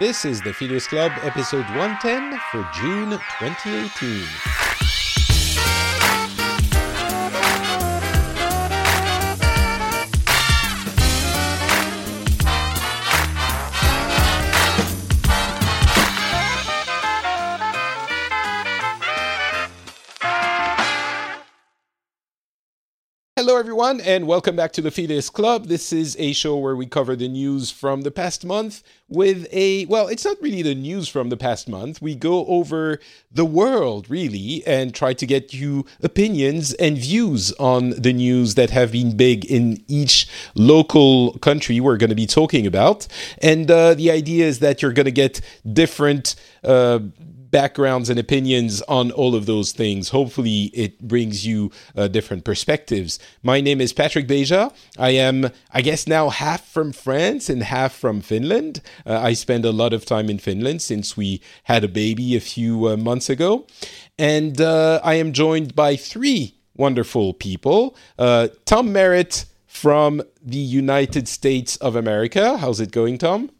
This is the Phileas Club, episode 110 for June 2018. Everyone, and welcome back to the Phileas Club. This is a show where we cover the news from the past month with a, well, it's not really the news from the past month. We go over the world, really, and try to get you opinions and views on the news that have been big in each local country we're going to be talking about. And uh, the idea is that you're going to get different. Uh, backgrounds and opinions on all of those things. Hopefully, it brings you uh, different perspectives. My name is Patrick Beja. I am, I guess, now half from France and half from Finland. Uh, I spend a lot of time in Finland since we had a baby a few uh, months ago. And uh, I am joined by three wonderful people uh, Tom Merritt from the United States of America. How's it going, Tom?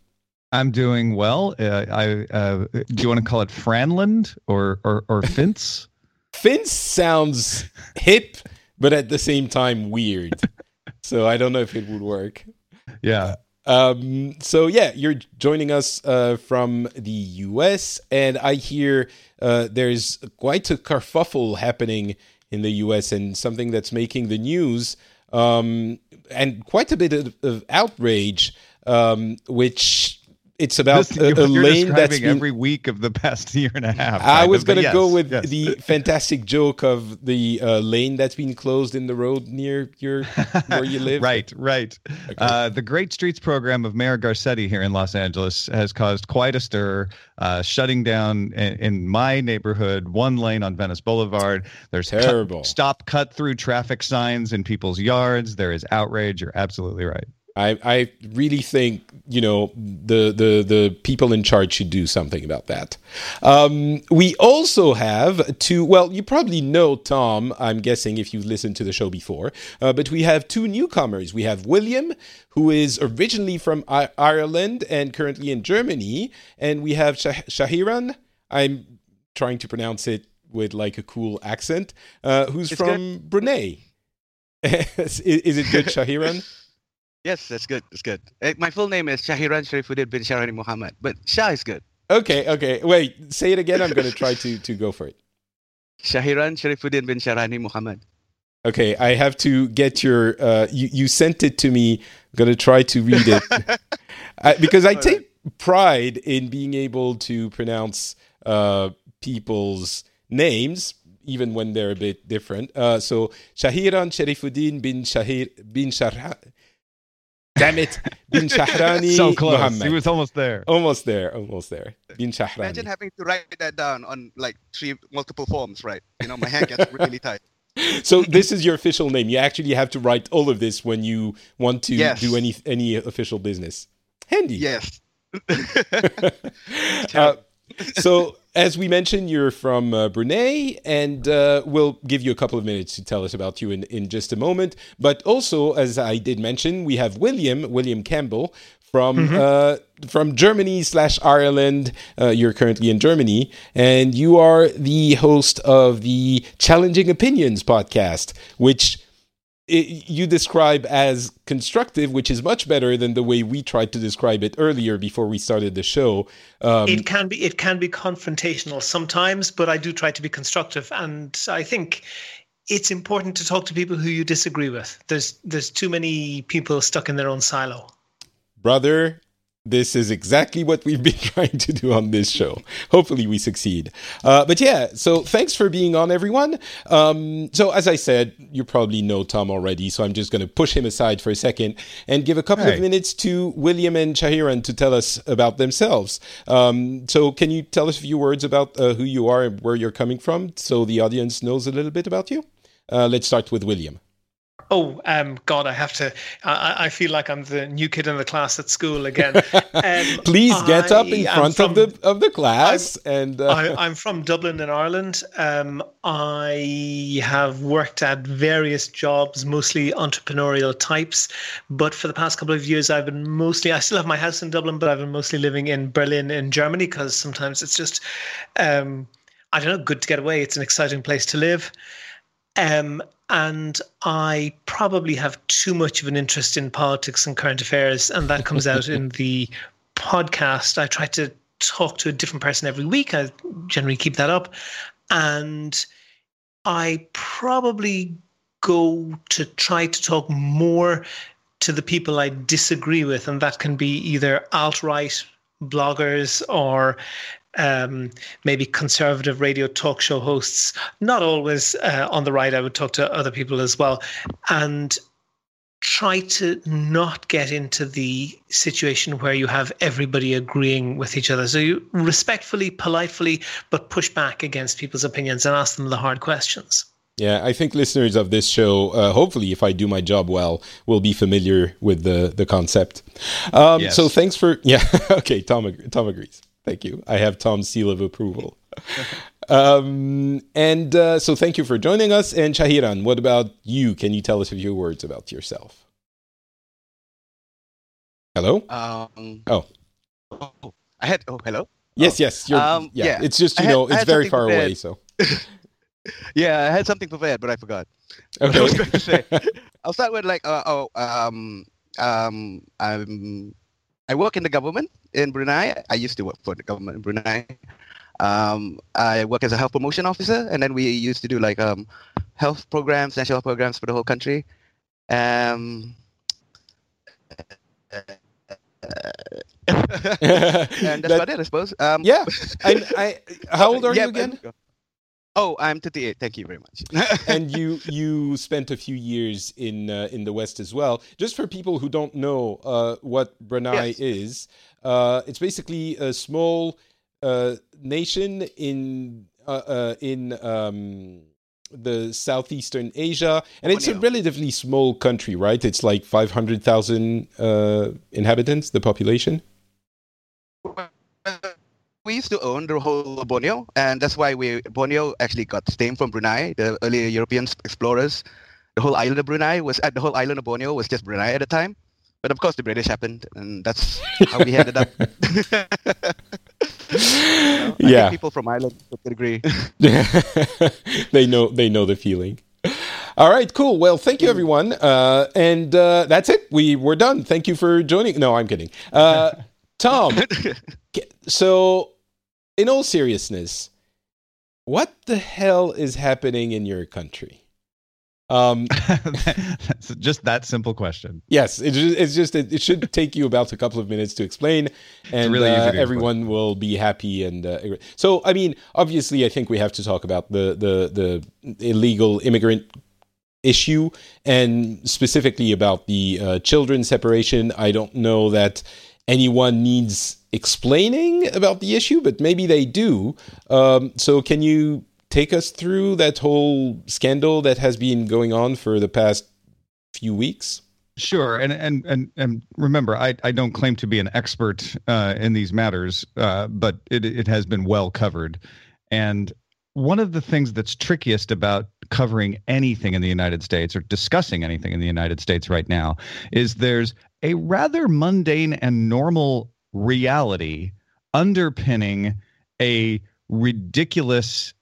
I'm doing well. Uh, I uh, do you want to call it Franland or or, or Fince? Fince sounds hip, but at the same time weird. so I don't know if it would work. Yeah. Um, so yeah, you're joining us uh, from the U.S., and I hear uh, there's quite a kerfuffle happening in the U.S. and something that's making the news, um, and quite a bit of, of outrage, um, which it's about This- a, a lane that's been every week of the past year and a half. I was going to yes, go with yes. the fantastic joke of the uh, lane that's been closed in the road near your where you live. right, right. Uh, the Great Streets program of Mayor Garcetti here in Los Angeles has caused quite a stir, uh, shutting down in, in my neighborhood one lane on Venice Boulevard. There's cut- Terrible. stop cut through traffic signs in people's yards. There is outrage. You're absolutely right. I, I really think you know the, the the people in charge should do something about that. Um, we also have two. Well, you probably know Tom. I'm guessing if you've listened to the show before, uh, but we have two newcomers. We have William, who is originally from I- Ireland and currently in Germany, and we have Shah- Shahiran. I'm trying to pronounce it with like a cool accent. Uh, who's It's from Brunei? is, is it good, Shahiran? Yes, that's good. That's good. Uh, my full name is Shahiran Sharifuddin bin Shahrani Muhammad, but Shah is good. Okay, okay. Wait, say it again. I'm going to try to to go for it. Shahiran Sharifuddin bin Shahrani Muhammad. Okay, I have to get your. Uh, you you sent it to me. I'm going to try to read it I, because I All take pride in being able to pronounce uh, people's names. Even when they're a bit different. Uh, so Shahiran Sharifuddin bin Shahir bin Shahra. Damn it, bin Shahrani so close. Muhammad. He was almost there. almost there, almost there. Bin Shahrani. Imagine having to write that down on like three multiple forms, right? You know, my hand gets really tight. So this is your official name. You actually have to write all of this when you want to Yes. do any any official business. Handy. Yes. Uh, so as we mentioned, you're from uh, Brunei, and uh, we'll give you a couple of minutes to tell us about you in, in just a moment. But also, as I did mention, we have William William Campbell from uh, from Germany slash Ireland. Uh, you're currently in Germany, and you are the host of the Challenging Opinions podcast, which it, you describe as constructive, which is much better than the way we tried to describe it earlier before we started the show. Um, it can be it can be confrontational sometimes, but I do try to be constructive, and I think it's important to talk to people who you disagree with. There's there's too many people stuck in their own silo. brother, this is exactly what we've been trying to do on this show. Hopefully, we succeed. Uh, but yeah, so thanks for being on, everyone. Um, so, as I said, you probably know Tom already, so I'm just going to push him aside for a second and give a couple of minutes to William and Shahiran to tell us about themselves. Um, so, can you tell us a few words about uh, who you are and where you're coming from so the audience knows a little bit about you? Uh, let's start with William. Oh, um, God, I have to. I, I, feel like I'm the new kid in the class at school again. Um, Please get I up in front from, of the of the class. I'm, and uh... I, am from Dublin in Ireland. Um, I have worked at various jobs, mostly entrepreneurial types. But for the past couple of years, I've been mostly. I still have my house in Dublin, but I've been mostly living in Berlin, in Germany, because sometimes it's just, um, I don't know, good to get away. It's an exciting place to live. Um, and I probably have too much of an interest in politics and current affairs, and that comes out in the podcast. I try to talk to a different person every week. I generally keep that up, and I probably go to try to talk more to the people I disagree with, and that can be either alt right bloggers or um, maybe conservative radio talk show hosts, not always uh, on the right. I would talk to other people as well, and try to not get into the situation where you have everybody agreeing with each other. So you respectfully, politely, but push back against people's opinions and ask them the hard questions. Yeah, I think listeners of this show, uh, hopefully, if I do my job well, will be familiar with the the concept. Um, yes. So thanks for yeah. okay, Tom Tom agrees. Thank you. I have Tom's seal of approval. um, and uh, so thank you for joining us. And Shahiran, what about you? Can you tell us a few words about yourself? Hello? Um, oh. oh. I had, oh, hello? Yes, oh. yes. Um, yeah. yeah. It's just, you had, know, it's very far away. So. yeah, I had something prepared, but I forgot. Okay. I was going to say. I'll start with like, uh, oh, um, um, I'm I work in the government in Brunei. I used to work for the government in Brunei. Um, I work as a health promotion officer, and then we used to do like um, health programs, national health programs for the whole country. Um, and that's, that, about it, I suppose. Um, yeah. I, I, how old are yeah, you again? Oh, I'm 38. Thank you very much. and you you spent a few years in uh, in the West as well. Just for people who don't know uh, what Brunei yes. is, uh, it's basically a small uh, nation in uh, uh, in um, the southeastern Asia, and it's a relatively small country, right? It's like five hundred thousand inhabitants, the population we used to own the whole Borneo, and that's why we Borneo actually got its name from Brunei. The early European explorers, the whole island of Brunei was at the whole island of Borneo was just Brunei at the time. But of course, the British happened, and that's how we ended up. yeah, people from Ireland would agree. they know they know the feeling. All right, cool. Well, thank you, everyone, uh, and uh, that's it. We we're done. Thank you for joining. No, I'm kidding. Uh, Tom, so in all seriousness, what the hell is happening in your country? Um, just that simple question. Yes, it, it's just it, it, should take you about a couple of minutes to explain, and really uh, everyone explain. will be happy. And uh, so, I mean, obviously, I think we have to talk about the the the illegal immigrant issue, and specifically about the uh, children separation. I don't know that anyone needs explaining about the issue, but maybe they do. Um, so, can you take us through that whole scandal that has been going on for the past few weeks? Sure, and and and and remember, I I don't claim to be an expert uh, in these matters, uh, but it it has been well covered, and one of the things that's trickiest about covering anything in the United States or discussing anything in the United States right now is there's a rather mundane and normal reality underpinning a ridiculous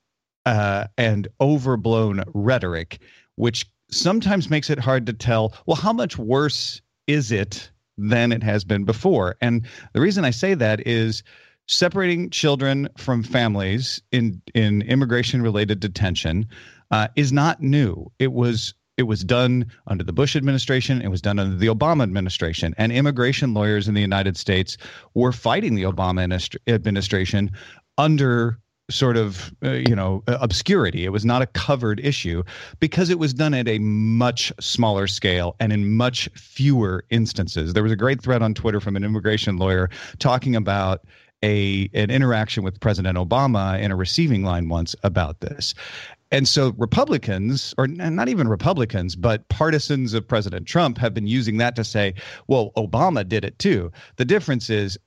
uh, and overblown rhetoric, which sometimes makes it hard to tell well, how much worse is it than it has been before? And the reason I say that is separating children from families in, in immigration related detention uh, is not new. It was it was done under the Bush administration. It was done under the Obama administration. And immigration lawyers in the United States were fighting the Obama administration under sort of uh, you know obscurity it was not a covered issue because it was done at a much smaller scale and in much fewer instances there was a great thread on twitter from an immigration lawyer talking about a an interaction with president obama in a receiving line once about this and so Republicans, or not even Republicans, but partisans of President Trump have been using that to say, well, Obama did it too. The difference is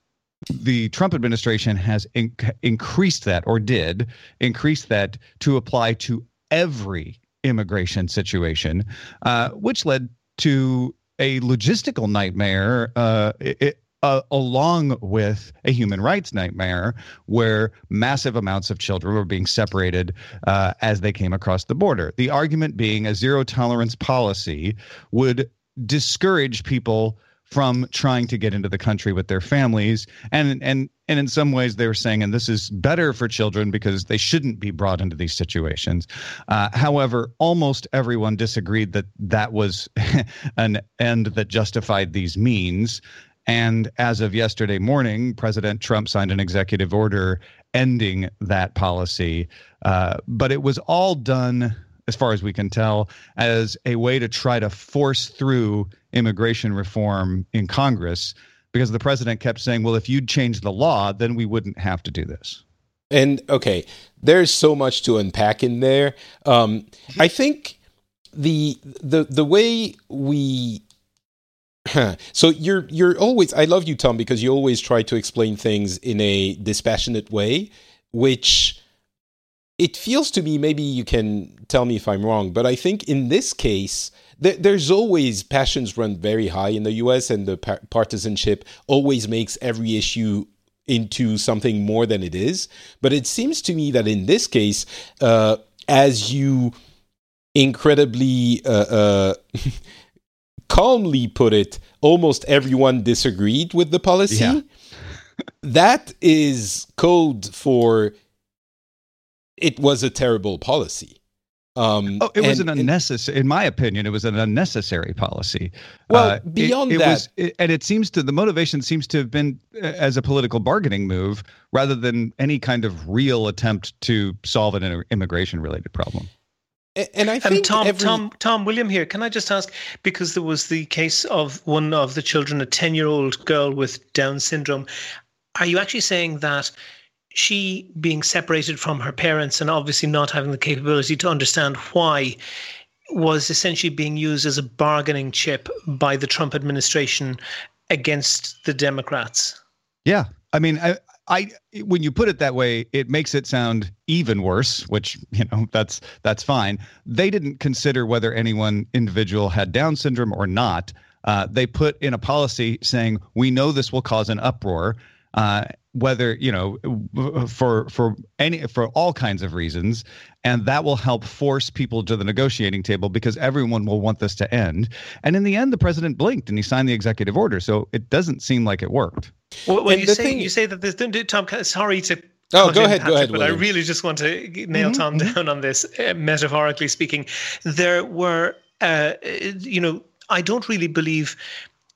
the Trump administration has in- increased that, or did increase that to apply to every immigration situation, uh, which led to a logistical nightmare. Uh, it, uh, along with a human rights nightmare where massive amounts of children were being separated uh, as they came across the border. The argument being a zero tolerance policy would discourage people from trying to get into the country with their families. And and and in some ways they were saying and this is better for children because they shouldn't be brought into these situations. Uh, however almost everyone disagreed that that was an end that justified these means and as of yesterday morning, President Trump signed an executive order ending that policy. Uh, but it was all done, as far as we can tell, as a way to try to force through immigration reform in Congress because the president kept saying, well, if you'd change the law, then we wouldn't have to do this. And okay, there's so much to unpack in there. Um, I think the the the way we so you're you're always I love you Tom because you always try to explain things in a dispassionate way which it feels to me maybe you can tell me if I'm wrong but I think in this case th- there's always passions run very high in the US and the par- partisanship always makes every issue into something more than it is. But it seems to me that in this case uh, as you incredibly uh, uh, calmly put it, almost everyone disagreed with the policy. Yeah. that is code for it was a terrible policy. Um, oh, it and, was an unnecessary, in my opinion, it was an unnecessary policy. Well, uh, beyond it, it that, was, it, and it seems to the motivation seems to have been uh, as a political bargaining move rather than any kind of real attempt to solve an immigration related problem. And I think Tom, every... Tom, Tom William here. Can I just ask because there was the case of one of the children, a ten-year-old girl with Down syndrome. Are you actually saying that she being separated from her parents and obviously not having the capability to understand why was essentially being used as a bargaining chip by the Trump administration against the Democrats? Yeah, I mean, I, I when you put it that way, it makes it sound even worse, which you know that's that's fine. They didn't consider whether anyone individual had Down syndrome or not. Uh, they put in a policy saying we know this will cause an uproar, uh, whether you know for for any for all kinds of reasons, and that will help force people to the negotiating table because everyone will want this to end. And in the end, the president blinked and he signed the executive order, so it doesn't seem like it worked. Well, when you say thing, you say that this don't do Tom, sorry to Oh, go ahead, Patrick, go ahead. But William. I really just want to nail mm-hmm. Tom down on this, uh, metaphorically speaking. There were, uh, you know, I don't really believe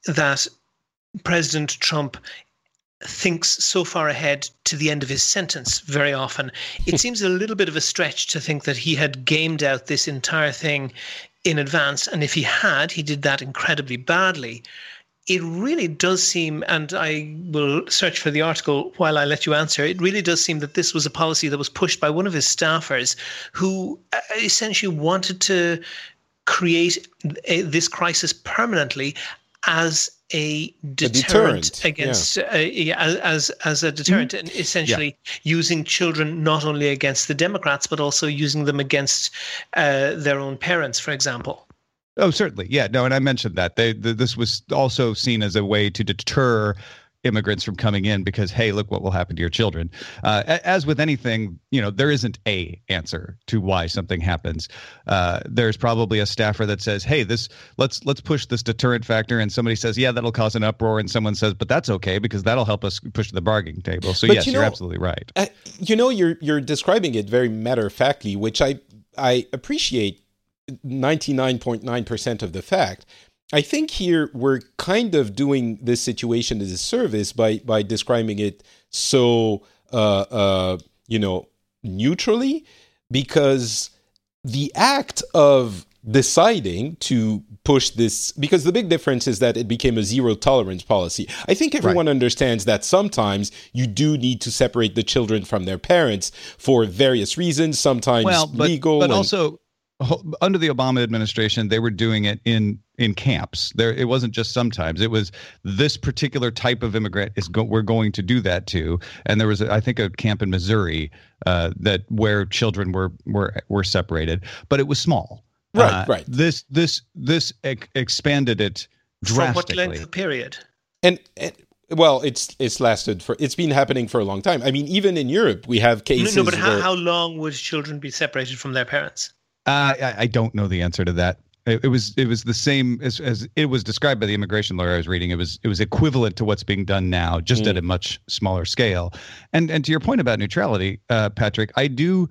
that President Trump thinks so far ahead to the end of his sentence very often. It seems a little bit of a stretch to think that he had gamed out this entire thing in advance. And if he had, he did that incredibly badly it really does seem, and I will search for the article while I let you answer, it really does seem that this was a policy that was pushed by one of his staffers who uh, essentially wanted to create a, this crisis permanently as a deterrent, a deterrent against yeah. uh, as as a deterrent mm-hmm. and essentially yeah. using children not only against the democrats but also using them against uh, their own parents for example Oh, certainly. Yeah. No, and I mentioned that. They, the, this was also seen as a way to deter immigrants from coming in because hey look what will happen to your children. Uh, as with anything you know there isn't a answer to why something happens. Uh, there's probably a staffer that says hey this let's let's push this deterrent factor. And somebody says yeah that'll cause an uproar. And someone says but that's okay because that'll help us push the bargaining table. So but yes you are absolutely right. uh, you know you're you're describing it very matter of factly which i i appreciate 99.9% of the fact. I think here we're kind of doing this situation as a service by by describing it so uh, uh, you know neutrally because the act of deciding to push this because the big difference is that it became a zero tolerance policy. I think everyone right. understands that sometimes you do need to separate the children from their parents for various reasons, sometimes well, but, legal. But and, also, under the Obama administration, they were doing it in in camps. There, it wasn't just sometimes. It was this particular type of immigrant is go, we're going to do that to. And there was, I think, a camp in Missouri uh, that where children were were were separated, but it was small. Right, uh, right. This this this ex- expanded it drastically. For what length of period? And, and well, it's it's lasted for it's been happening for a long time. I mean, even in Europe, we have cases. No, no but how, where, how long would children be separated from their parents? Uh, I, I don't know the answer to that. It, it, was it was the same as, as it was described by the immigration lawyer I was reading. It was it was equivalent to what's being done now, just mm. at a much smaller scale. And and to your point about neutrality, uh, Patrick, I do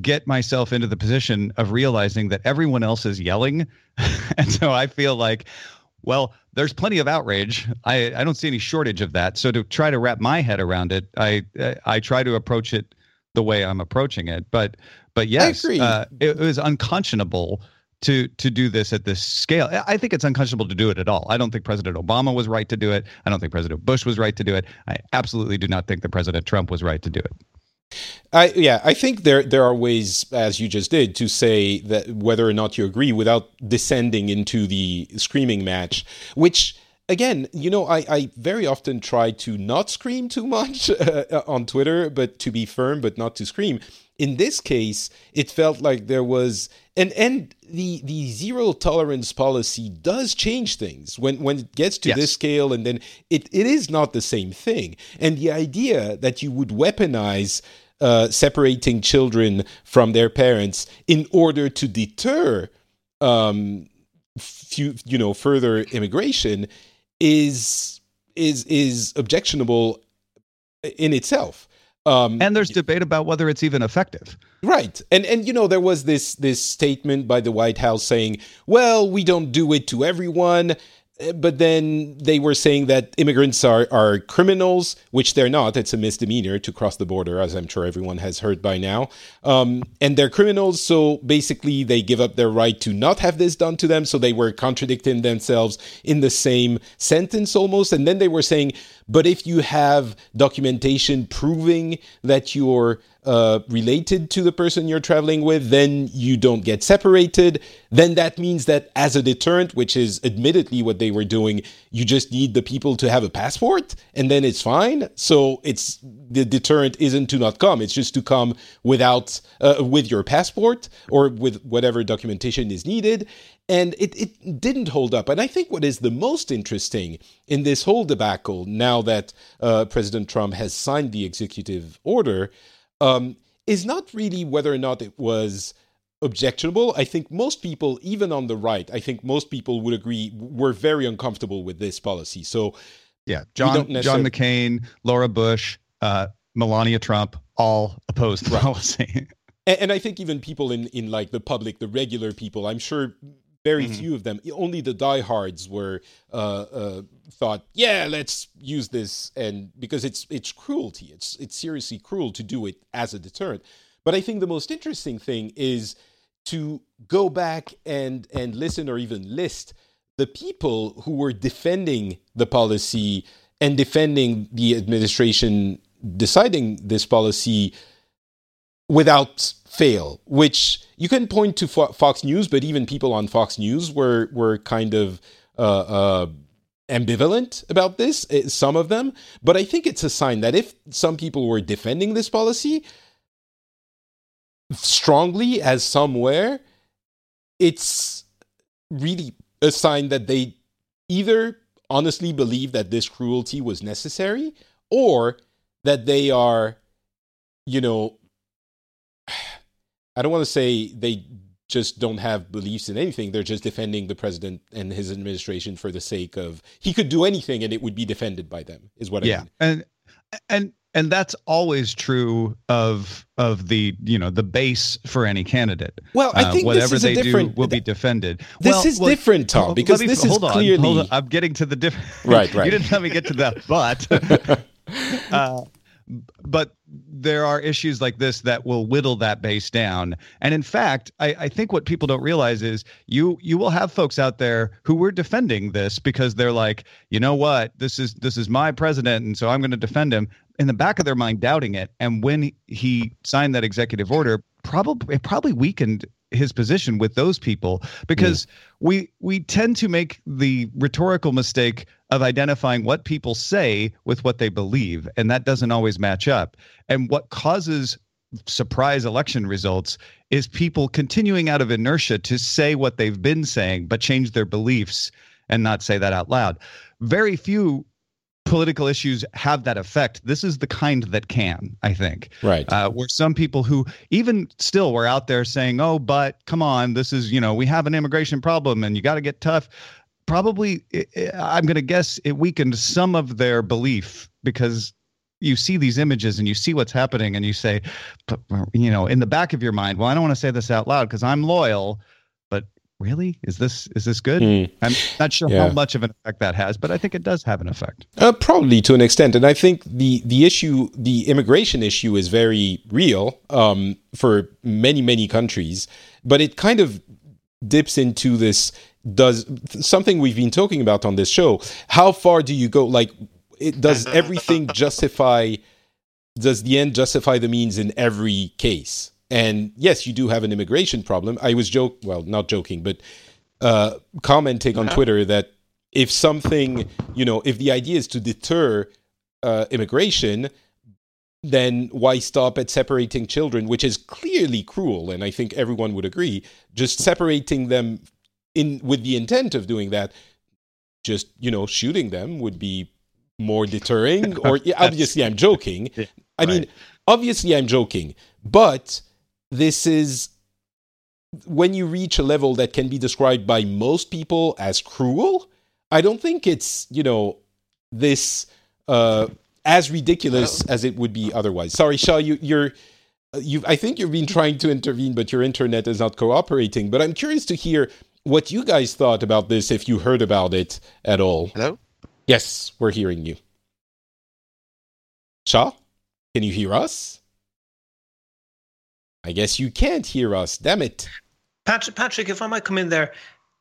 get myself into the position of realizing that everyone else is yelling, and so I feel like, well, there's plenty of outrage. I I don't see any shortage of that. So to try to wrap my head around it, I I try to approach it the way I'm approaching it. But but yes, uh, it, it was unconscionable to to do this at this scale. I think it's unconscionable to do it at all. I don't think President Obama was right to do it. I don't think President Bush was right to do it. I absolutely do not think that President Trump was right to do it. I yeah, I think there there are ways, as you just did, to say that whether or not you agree without descending into the screaming match, which again, you know, I, I very often try to not scream too much uh, on Twitter, but to be firm, but not to scream in this case, it felt like there was and and the the zero tolerance policy does change things when when it gets to yes. this scale, and then it, it is not the same thing. And the idea that you would weaponize uh, separating children from their parents in order to deter, um, few, you know, further immigration is is is objectionable in itself. Um, and there's debate about whether it's even effective. Right. And and you know there was this this statement by the White House saying, "Well, we don't do it to everyone." But then they were saying that immigrants are, are criminals, which they're not. It's a misdemeanor to cross the border, as I'm sure everyone has heard by now. Um, and they're criminals, so basically they give up their right to not have this done to them. So they were contradicting themselves in the same sentence almost. And then they were saying, but if you have documentation proving that you're uh, related to the person you're traveling with, then you don't get separated. Then that means that as a deterrent, which is admittedly what they were doing, you just need the people to have a passport and then it's fine. So it's the deterrent isn't to not come, it's just to come without, uh, with your passport or with whatever documentation is needed. And it, it didn't hold up. And I think what is the most interesting in this whole debacle, now that uh, President Trump has signed the executive order, um, is not really whether or not it was objectionable. I think most people, even on the right, I think most people would agree were very uncomfortable with this policy. So, yeah, John John McCain, Laura Bush, uh, Melania Trump, all opposed the right. policy. and, and I think even people in in like the public, the regular people, I'm sure very mm-hmm. few of them. Only the diehards were uh, uh, thought, yeah, let's use this, and because it's it's cruelty. It's it's seriously cruel to do it as a deterrent. But I think the most interesting thing is to go back and and listen or even list the people who were defending the policy and defending the administration deciding this policy without fail, which you can point to Fox News, but even people on Fox News were were kind of uh, uh, ambivalent about this. Eh, some of them, but I think it's a sign that if some people were defending this policy strongly, as some were, it's really a sign that they either honestly believe that this cruelty was necessary or that they are, you know, I don't want to say they just don't have beliefs in anything. They're just defending the president and his administration for the sake of he could do anything and it would be defended by them. Is what yeah. I mean. And and and that's always true of of the you know the base for any candidate. Well, I uh, think uh, whatever they do will be defended. This well, is well, different, Tom, because me, this is on, clearly. I'm getting to the different. Right, right. you didn't let me get to that, but. uh, but there are issues like this that will whittle that base down. And in fact, I, I think what people don't realize is you you will have folks out there who were defending this because they're like, you know what, this is this is my president, and so I'm going to defend him. In the back of their mind, doubting it. And when he signed that executive order, probably it probably weakened his position with those people because mm. we we tend to make the rhetorical mistake of identifying what people say with what they believe and that doesn't always match up and what causes surprise election results is people continuing out of inertia to say what they've been saying but change their beliefs and not say that out loud very few political issues have that effect. This is the kind that can, I think. Right. Uh, where some people who even still were out there saying, oh, but come on, this is, you know, we have an immigration problem and you got to get tough. Probably, I'm going to guess it weakened some of their belief because you see these images and you see what's happening and you say, you know, in the back of your mind, well, I don't want to say this out loud because I'm loyal but really is this is this good mm. i'm not sure yeah. how much of an effect that has but i think it does have an effect uh, probably to an extent and i think the the issue the immigration issue is very real um, for many many countries but it kind of dips into this does something we've been talking about on this show how far do you go like it does everything justify does the end justify the means in every case and yes, you do have an immigration problem. I was joke, well, not joking, but uh, commenting on uh-huh. Twitter that if something, you know, if the idea is to deter uh, immigration, then why stop at separating children, which is clearly cruel, and I think everyone would agree. Just separating them in with the intent of doing that, just you know, shooting them would be more deterring. or obviously, I'm joking. I right. mean, obviously, I'm joking, but this is when you reach a level that can be described by most people as cruel. I don't think it's you know this uh, as ridiculous as it would be otherwise. Sorry, Shah, you, you're You've, I think you've been trying to intervene, but your internet is not cooperating. But I'm curious to hear what you guys thought about this, if you heard about it at all. Hello. Yes, we're hearing you. Shah, can you hear us? I guess you can't hear us. Damn it. Patrick, Patrick if I might come in there,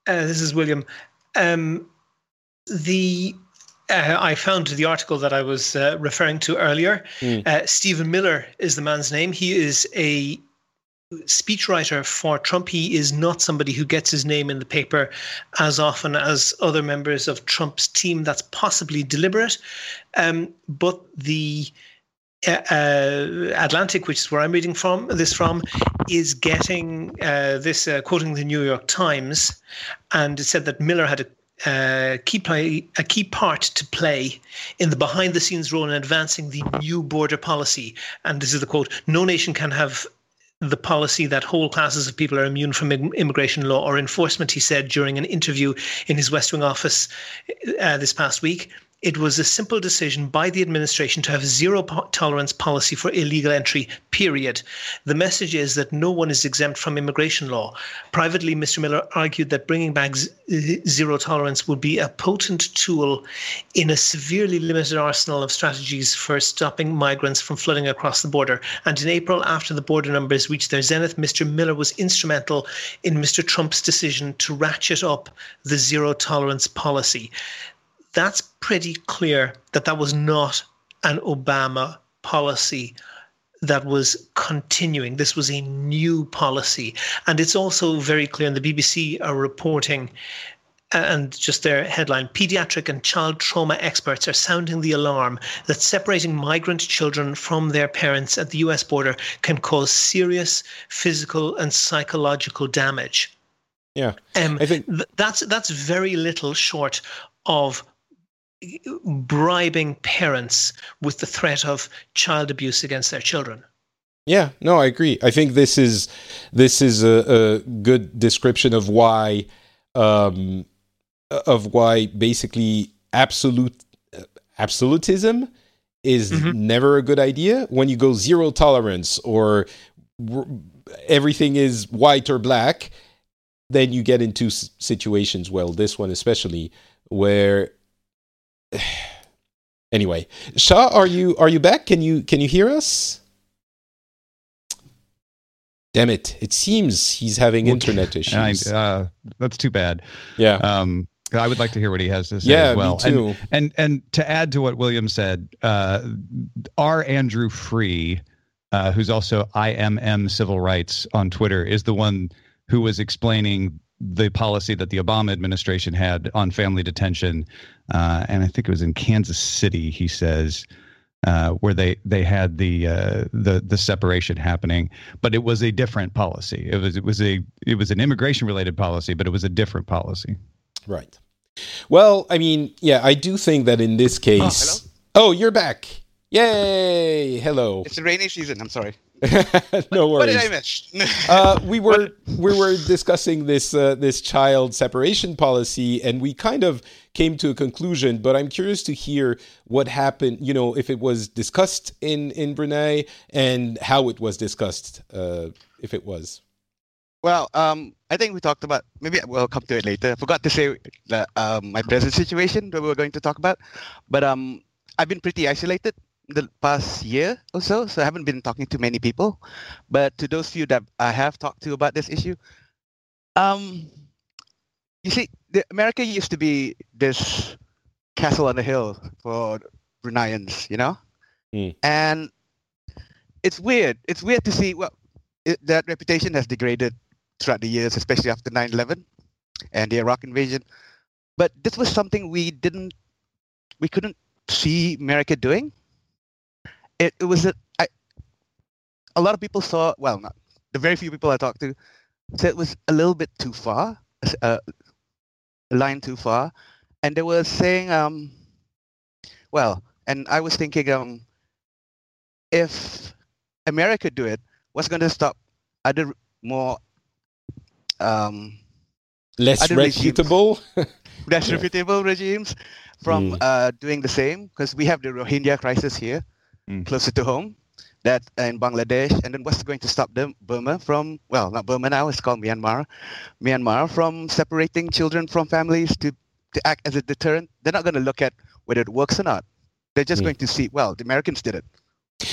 uh, this is William. Um, the uh, I found the article that I was uh, referring to earlier. Mm. Stephen Miller is the man's name. He is a speechwriter for Trump. He is not somebody who gets his name in the paper as often as other members of Trump's team. That's possibly deliberate. Um, but the uh, uh, Atlantic, which is where I'm reading from this from, is getting uh, this uh, quoting the New York Times, and it said that Miller had a key play, a key part to play in the behind-the-scenes role in advancing the new border policy. And this is the quote: "No nation can have." The policy that whole classes of people are immune from immigration law or enforcement, he said during an interview in his West Wing office uh, this past week. It was a simple decision by the administration to have zero po- tolerance policy for illegal entry, period. The message is that no one is exempt from immigration law. Privately, Mr. Miller argued that bringing back z- zero tolerance would be a potent tool in a severely limited arsenal of strategies for stopping migrants from flooding across the border. And in April, after the border numbers reached their zenith, Mr. Miller was instrumental in Mr. Trump's decision to ratchet up the zero tolerance policy that's pretty clear that that was not an Obama policy that was continuing. This was a new policy. And it's also very clear, and the BBC are reporting, and just their headline pediatric and child trauma experts are sounding the alarm that separating migrant children from their parents at the US border can cause serious physical and psychological damage. Yeah. Um, I think th- that's that's very little short of bribing parents with the threat of child abuse against their children. Yeah, no, I agree. I think this is this is a, a good description of why um, of why basically absolute absolutism is mm-hmm. never a good idea. When you go zero tolerance or everything is white or black, then you get into situations. Well, this one especially where Anyway, Shah, are you are you back? Can you can you hear us? Damn it! It seems he's having internet issues. I, uh, that's too bad. Yeah. Um, I would like to hear what he has to say yeah, as well. me too. And, and and to add to what William said, uh, our Andrew Free, uh, who's also IMM Civil Rights on Twitter, is the one who was explaining the policy that the Obama administration had on family detention, uh, and I think it was in Kansas City. He says. Uh, where they they had the uh, the the separation happening, but it was a different policy. It was it was a it was an immigration related policy, but it was a different policy. Right. Well, I mean, yeah, I do think that in this case. Oh, oh you're back. Yay! Hello. It's the rainy season. I'm sorry. no worries. What did I miss? uh, we were we were discussing this uh, this child separation policy, and we kind of came to a conclusion. But I'm curious to hear what happened. You know, if it was discussed in in Brunei and how it was discussed, uh, if it was. Well, um, I think we talked about. Maybe we'll come to it later. I forgot to say that um, my present situation that we were going to talk about, but um, I've been pretty isolated the past year or so, so I haven't been talking to many people. But to those few that I have talked to about this issue, um, you see, the, America used to be this castle on the hill for Bruneians, you know, Mm. and it's weird. It's weird to see well it, that reputation has degraded throughout the years, especially after 9/11 and the Iraq invasion. But this was something we didn't, we couldn't see America doing. It, it was a, I, a lot of people saw. Well, not the very few people I talked to said it was a little bit too far, uh, a line too far, and they were saying, um, well, and I was thinking, um, if America do it, what's going to stop other more um, Less reputable. less Yeah. reputable regimes from Mm. uh, doing the same because we have the Rohingya crisis here Mm. closer to home that in Bangladesh and then what's going to stop them Burma from well not Burma now it's called Myanmar Myanmar from separating children from families to to act as a deterrent they're not going to look at whether it works or not they're just Mm. going to see well the Americans did it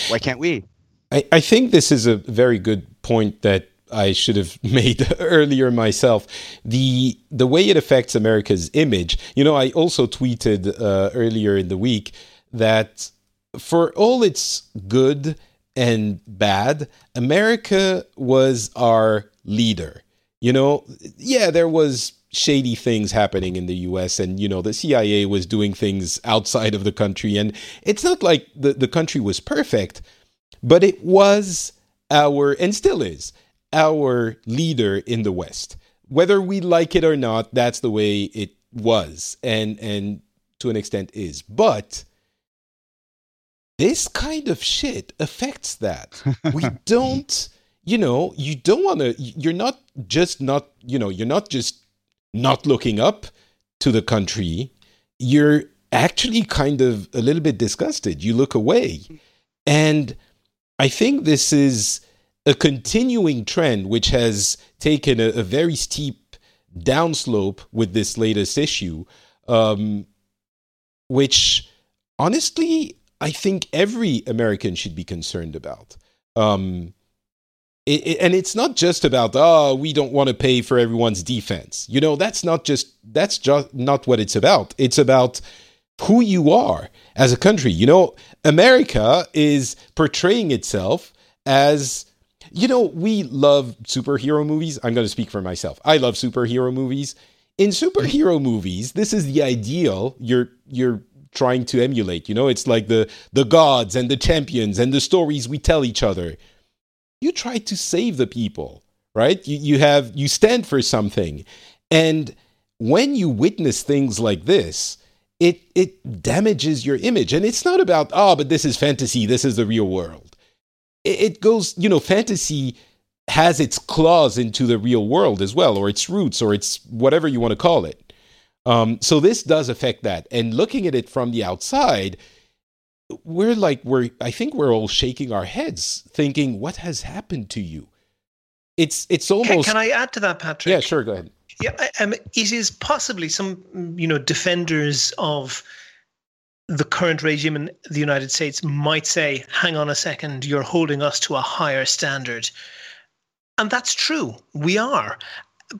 why can't we I, I think this is a very good point that I should have made earlier myself. The the way it affects America's image. You know, I also tweeted uh, earlier in the week that for all its good and bad, America was our leader. You know, yeah, there was shady things happening in the US and you know the CIA was doing things outside of the country. And it's not like the, the country was perfect but it was our and still is our leader in the west. Whether we like it or not that's the way it was and and to an extent is. But this kind of shit affects that. We don't you know you don't want to you're not just not you know you're not just not looking up to the country. You're actually kind of a little bit disgusted. You look away. And I think this is a continuing trend which has taken a, a very steep downslope with this latest issue, um, which honestly, I think every American should be concerned about. Um, it, it- and it's not just about oh we don't want to pay for everyone's defense you know that's not just that's just not what it's about it's about who you are as a country. You know, America is portraying itself as, you know, we love superhero movies. I'm going to speak for myself. I love superhero movies. In superhero movies, this is the ideal you're you're trying to emulate. You know, it's like the the gods and the champions and the stories we tell each other. You try to save the people, right? You you have you stand for something. And when you witness things like this, it it damages your image and it's not about oh but this is fantasy this is the real world it, it goes you know fantasy has its claws into the real world as well or its roots or its whatever you want to call it um, so this does affect that and looking at it from the outside we're like we're i think we're all shaking our heads thinking what has happened to you it's it's almost can I add to that, Patrick? yeah sure go ahead Yeah, I- um, it is possibly some, you know, defenders of the current regime in the United States might say, hang on a second, you're holding us to a higher standard. And that's true, we are.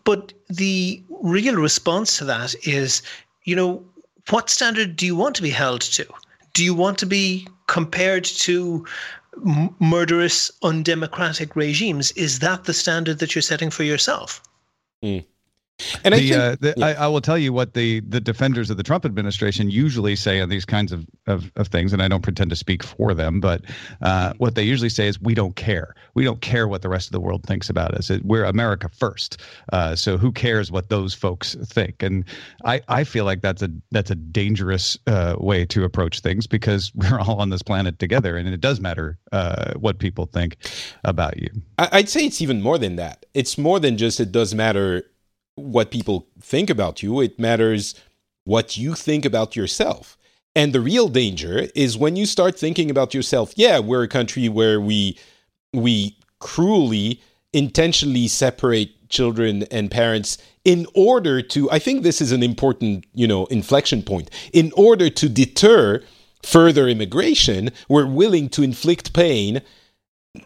But the real response to that is, you know, what standard do you want to be held to? Do you want to be compared to m- murderous, undemocratic regimes? Is that the standard that you're setting for yourself? Mm. And the, I, think, uh, the, yeah. I, I, will tell you what the the defenders of the Trump administration usually say on these kinds of, of, of things, and I don't pretend to speak for them, but uh, what they usually say is, "We don't care. We don't care what the rest of the world thinks about us. We're America first. Uh, so who cares what those folks think?" And I, I feel like that's a that's a dangerous uh, way to approach things because we're all on this planet together, and it does matter uh, what people think about you. I'd say it's even more than that. It's more than just it does matter what people think about you, it matters what you think about yourself. And the real danger is when you start thinking about yourself, yeah, we're a country where we we cruelly intentionally separate children and parents in order to I think this is an important, you know, inflection point. In order to deter further immigration, we're willing to inflict pain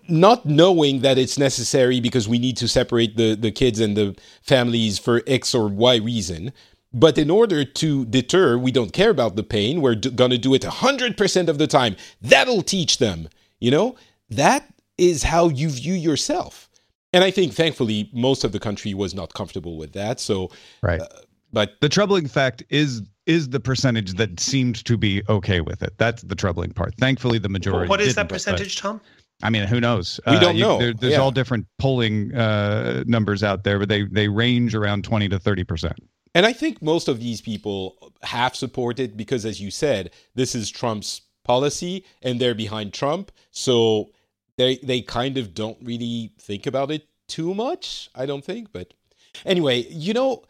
not knowing that it's necessary because we need to separate the, the kids and the families for X or Y reason. But in order to deter, we don't care about the pain. We're d- going to do it 100% of the time. That'll teach them. You know, that is how you view yourself. And I think, thankfully, most of the country was not comfortable with that. So, right. Uh, but the troubling fact is is the percentage that seemed to be okay with it. That's the troubling part. Thankfully, the majority. What is that percentage, Tom? I mean, who knows? We don't uh, you, know. There, there's yeah. all different polling uh, numbers out there, but they they range around twenty to thirty percent. And I think most of these people have supported because, as you said, this is Trump's policy, and they're behind Trump, so they they kind of don't really think about it too much. I don't think, but anyway, you know,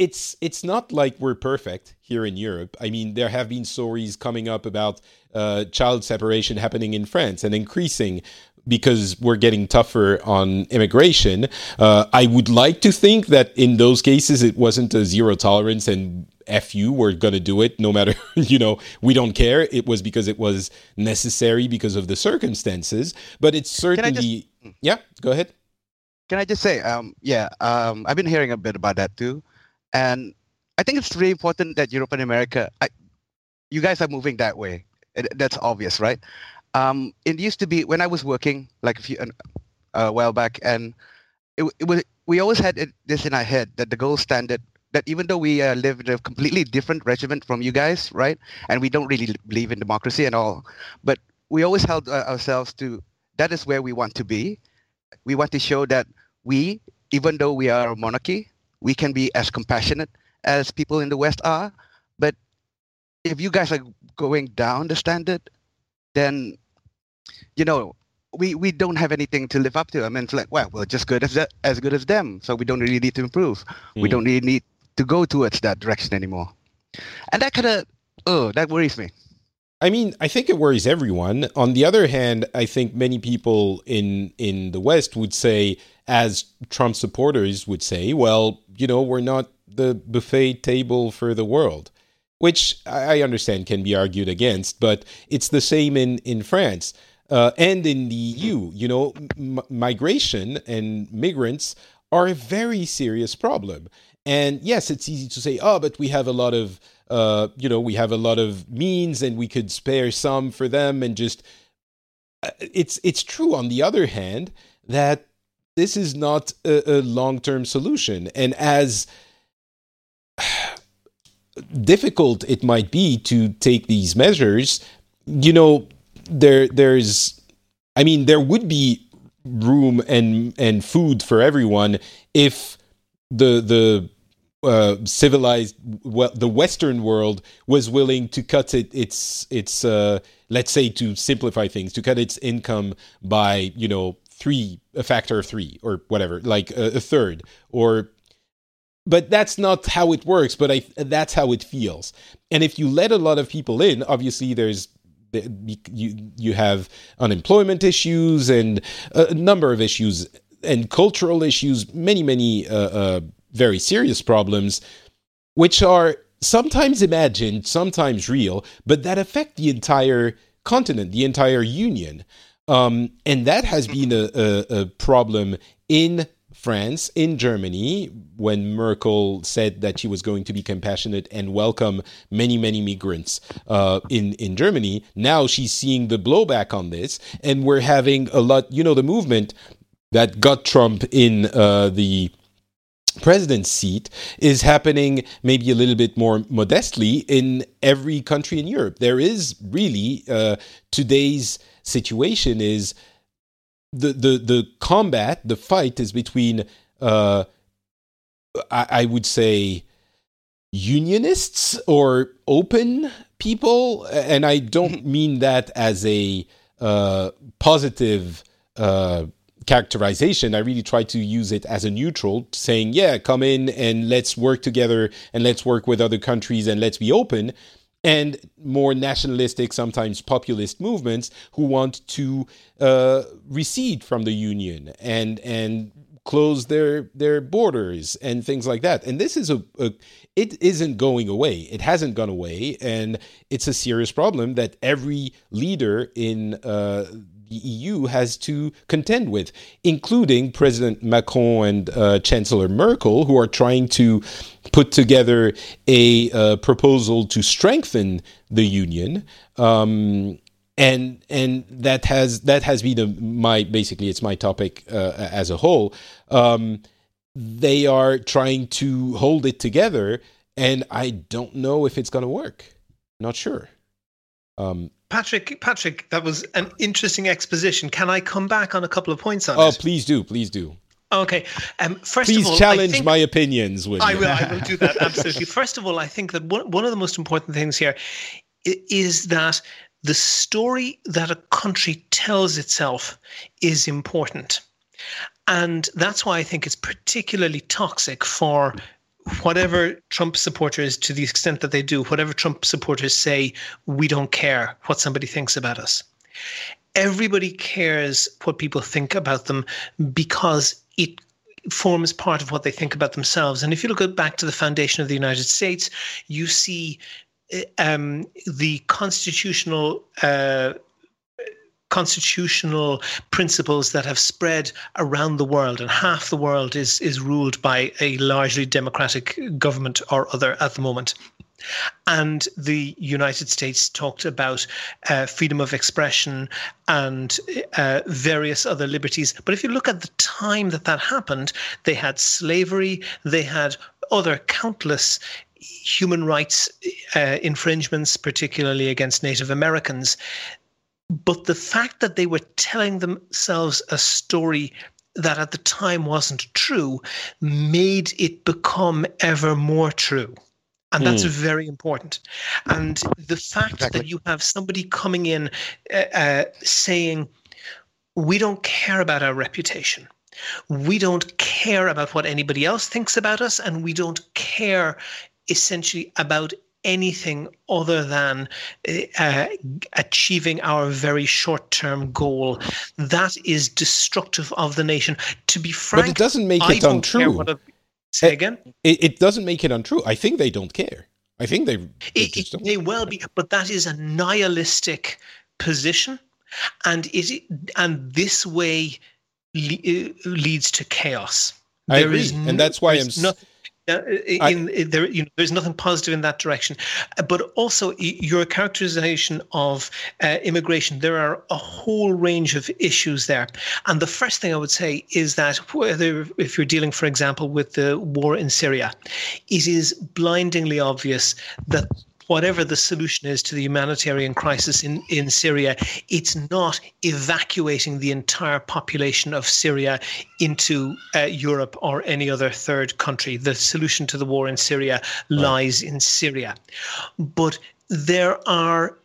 it's it's not like we're perfect here in Europe. I mean, there have been stories coming up about uh, child separation happening in France and increasing because we're getting tougher on immigration. Uh, I would like to think that in those cases it wasn't a zero tolerance and F you, we're going to do it no matter, you know, we don't care. It was because it was necessary because of the circumstances. But it's certainly, just, yeah, go ahead. Can I just say, um, yeah, um, I've been hearing a bit about that too. And I think it's really important that Europe and America, I, you guys are moving that way. That's obvious, right? Um, it used to be when I was working, like a few a while back, and it, it was we always had it, this in our head that the gold standard that even though we uh, live in a completely different regiment from you guys, right, and we don't really believe in democracy and all, but we always held uh, ourselves to that is where we want to be. We want to show that we, even though we are a monarchy, we can be as compassionate as people in the West are. But if you guys are going down the standard, then you know we we don't have anything to live up to. I mean, it's like, well, we're just good as as good as them, so we don't really need to improve. Mm. We don't really need to go towards that direction anymore. And that kind of, oh, that worries me. I mean, I think it worries everyone. On the other hand, I think many people in in the West would say, as Trump supporters would say, well, you know, we're not the buffet table for the world, which I understand can be argued against, but it's the same in in France. Uh, and in the EU, you know, m- migration and migrants are a very serious problem. And yes, it's easy to say, oh, but we have a lot of, uh, you know, we have a lot of means, and we could spare some for them, and just. Uh, it's it's true. On the other hand, that this is not a, a long term solution, and as difficult it might be to take these measures, you know, there there's, I mean, there would be room and and food for everyone if the the uh, civilized well the western world was willing to cut it its its uh, let's say to simplify things to cut its income by you know three a factor of three or whatever like a, a third or but that's not how it works but I, that's how it feels and if you let a lot of people in obviously there's you you have unemployment issues and a number of issues and cultural issues, many many uh, uh, very serious problems, which are sometimes imagined, sometimes real, but that affect the entire continent, the entire union. Um, and that has been a, a, a problem in France, in Germany, when Merkel said that she was going to be compassionate and welcome many, many migrants uh, in in Germany. Now she's seeing the blowback on this, and we're having a lot. You know, the movement that got Trump in uh, the president's seat is happening maybe a little bit more modestly in every country in Europe. There is really uh, today's situation is the the the combat, the fight is between uh, I, I would say unionists or open people, and I don't mm-hmm. mean that as a uh, positive uh, characterization. I really try to use it as a neutral, saying, "Yeah, come in and let's work together, and let's work with other countries, and let's be open." And more nationalistic, sometimes populist movements who want to uh, recede from the union and and close their their borders and things like that. And this is a, a it isn't going away. It hasn't gone away, and it's a serious problem that every leader in uh, the EU has to contend with, including President Macron and uh, Chancellor Merkel, who are trying to put together a uh, proposal to strengthen the union. Um, and and that has that has been a, my basically it's my topic uh, as a whole. Um, they are trying to hold it together, and I don't know if it's going to work. Not sure. Um, Patrick, Patrick, that was an interesting exposition. Can I come back on a couple of points on oh, it? Oh, please do, please do. Okay. Um, first Please of all, challenge my opinions. Will I will. I will do that absolutely. first of all, I think that one one of the most important things here is that the story that a country tells itself is important, and that's why I think it's particularly toxic for whatever Trump supporters, to the extent that they do, whatever Trump supporters say, we don't care what somebody thinks about us. Everybody cares what people think about them because it forms part of what they think about themselves. And if you look back to the foundation of the United States, you see uh, um, the constitutional uh, constitutional principles that have spread around the world, and half the world is is ruled by a largely democratic government or other at the moment. And the United States talked about uh, freedom of expression and uh, various other liberties. But if you look at the time that that happened, they had slavery, they had other countless human rights uh, infringements, particularly against Native Americans. But the fact that they were telling themselves a story that at the time wasn't true made it become ever more true. And that's mm. very important. And the fact exactly. that you have somebody coming in uh, uh, saying, we don't care about our reputation. We don't care about what anybody else thinks about us, and we don't care essentially about anything other than uh, achieving our very short term goal. That is destructive of the nation. To be frank, but it doesn't make it I untrue. say again? It, it, doesn't make it untrue. I think they don't care. I think they. They, it, it may well be, but that is a nihilistic position, and it and this way le- uh, leads to chaos. I there agree, no, and that's why I'm. Nothing, uh, in, I, there, you know, there's nothing positive in that direction. Uh, but also, your characterization of uh, immigration, there are a whole range of issues there. And the first thing I would say is that whether if you're dealing, for example, with the war in Syria, it is blindingly obvious that whatever the solution is to the humanitarian crisis in, in Syria, it's not evacuating the entire population of Syria into uh, Europe or any other third country. The solution to the war in Syria lies in Syria. But there are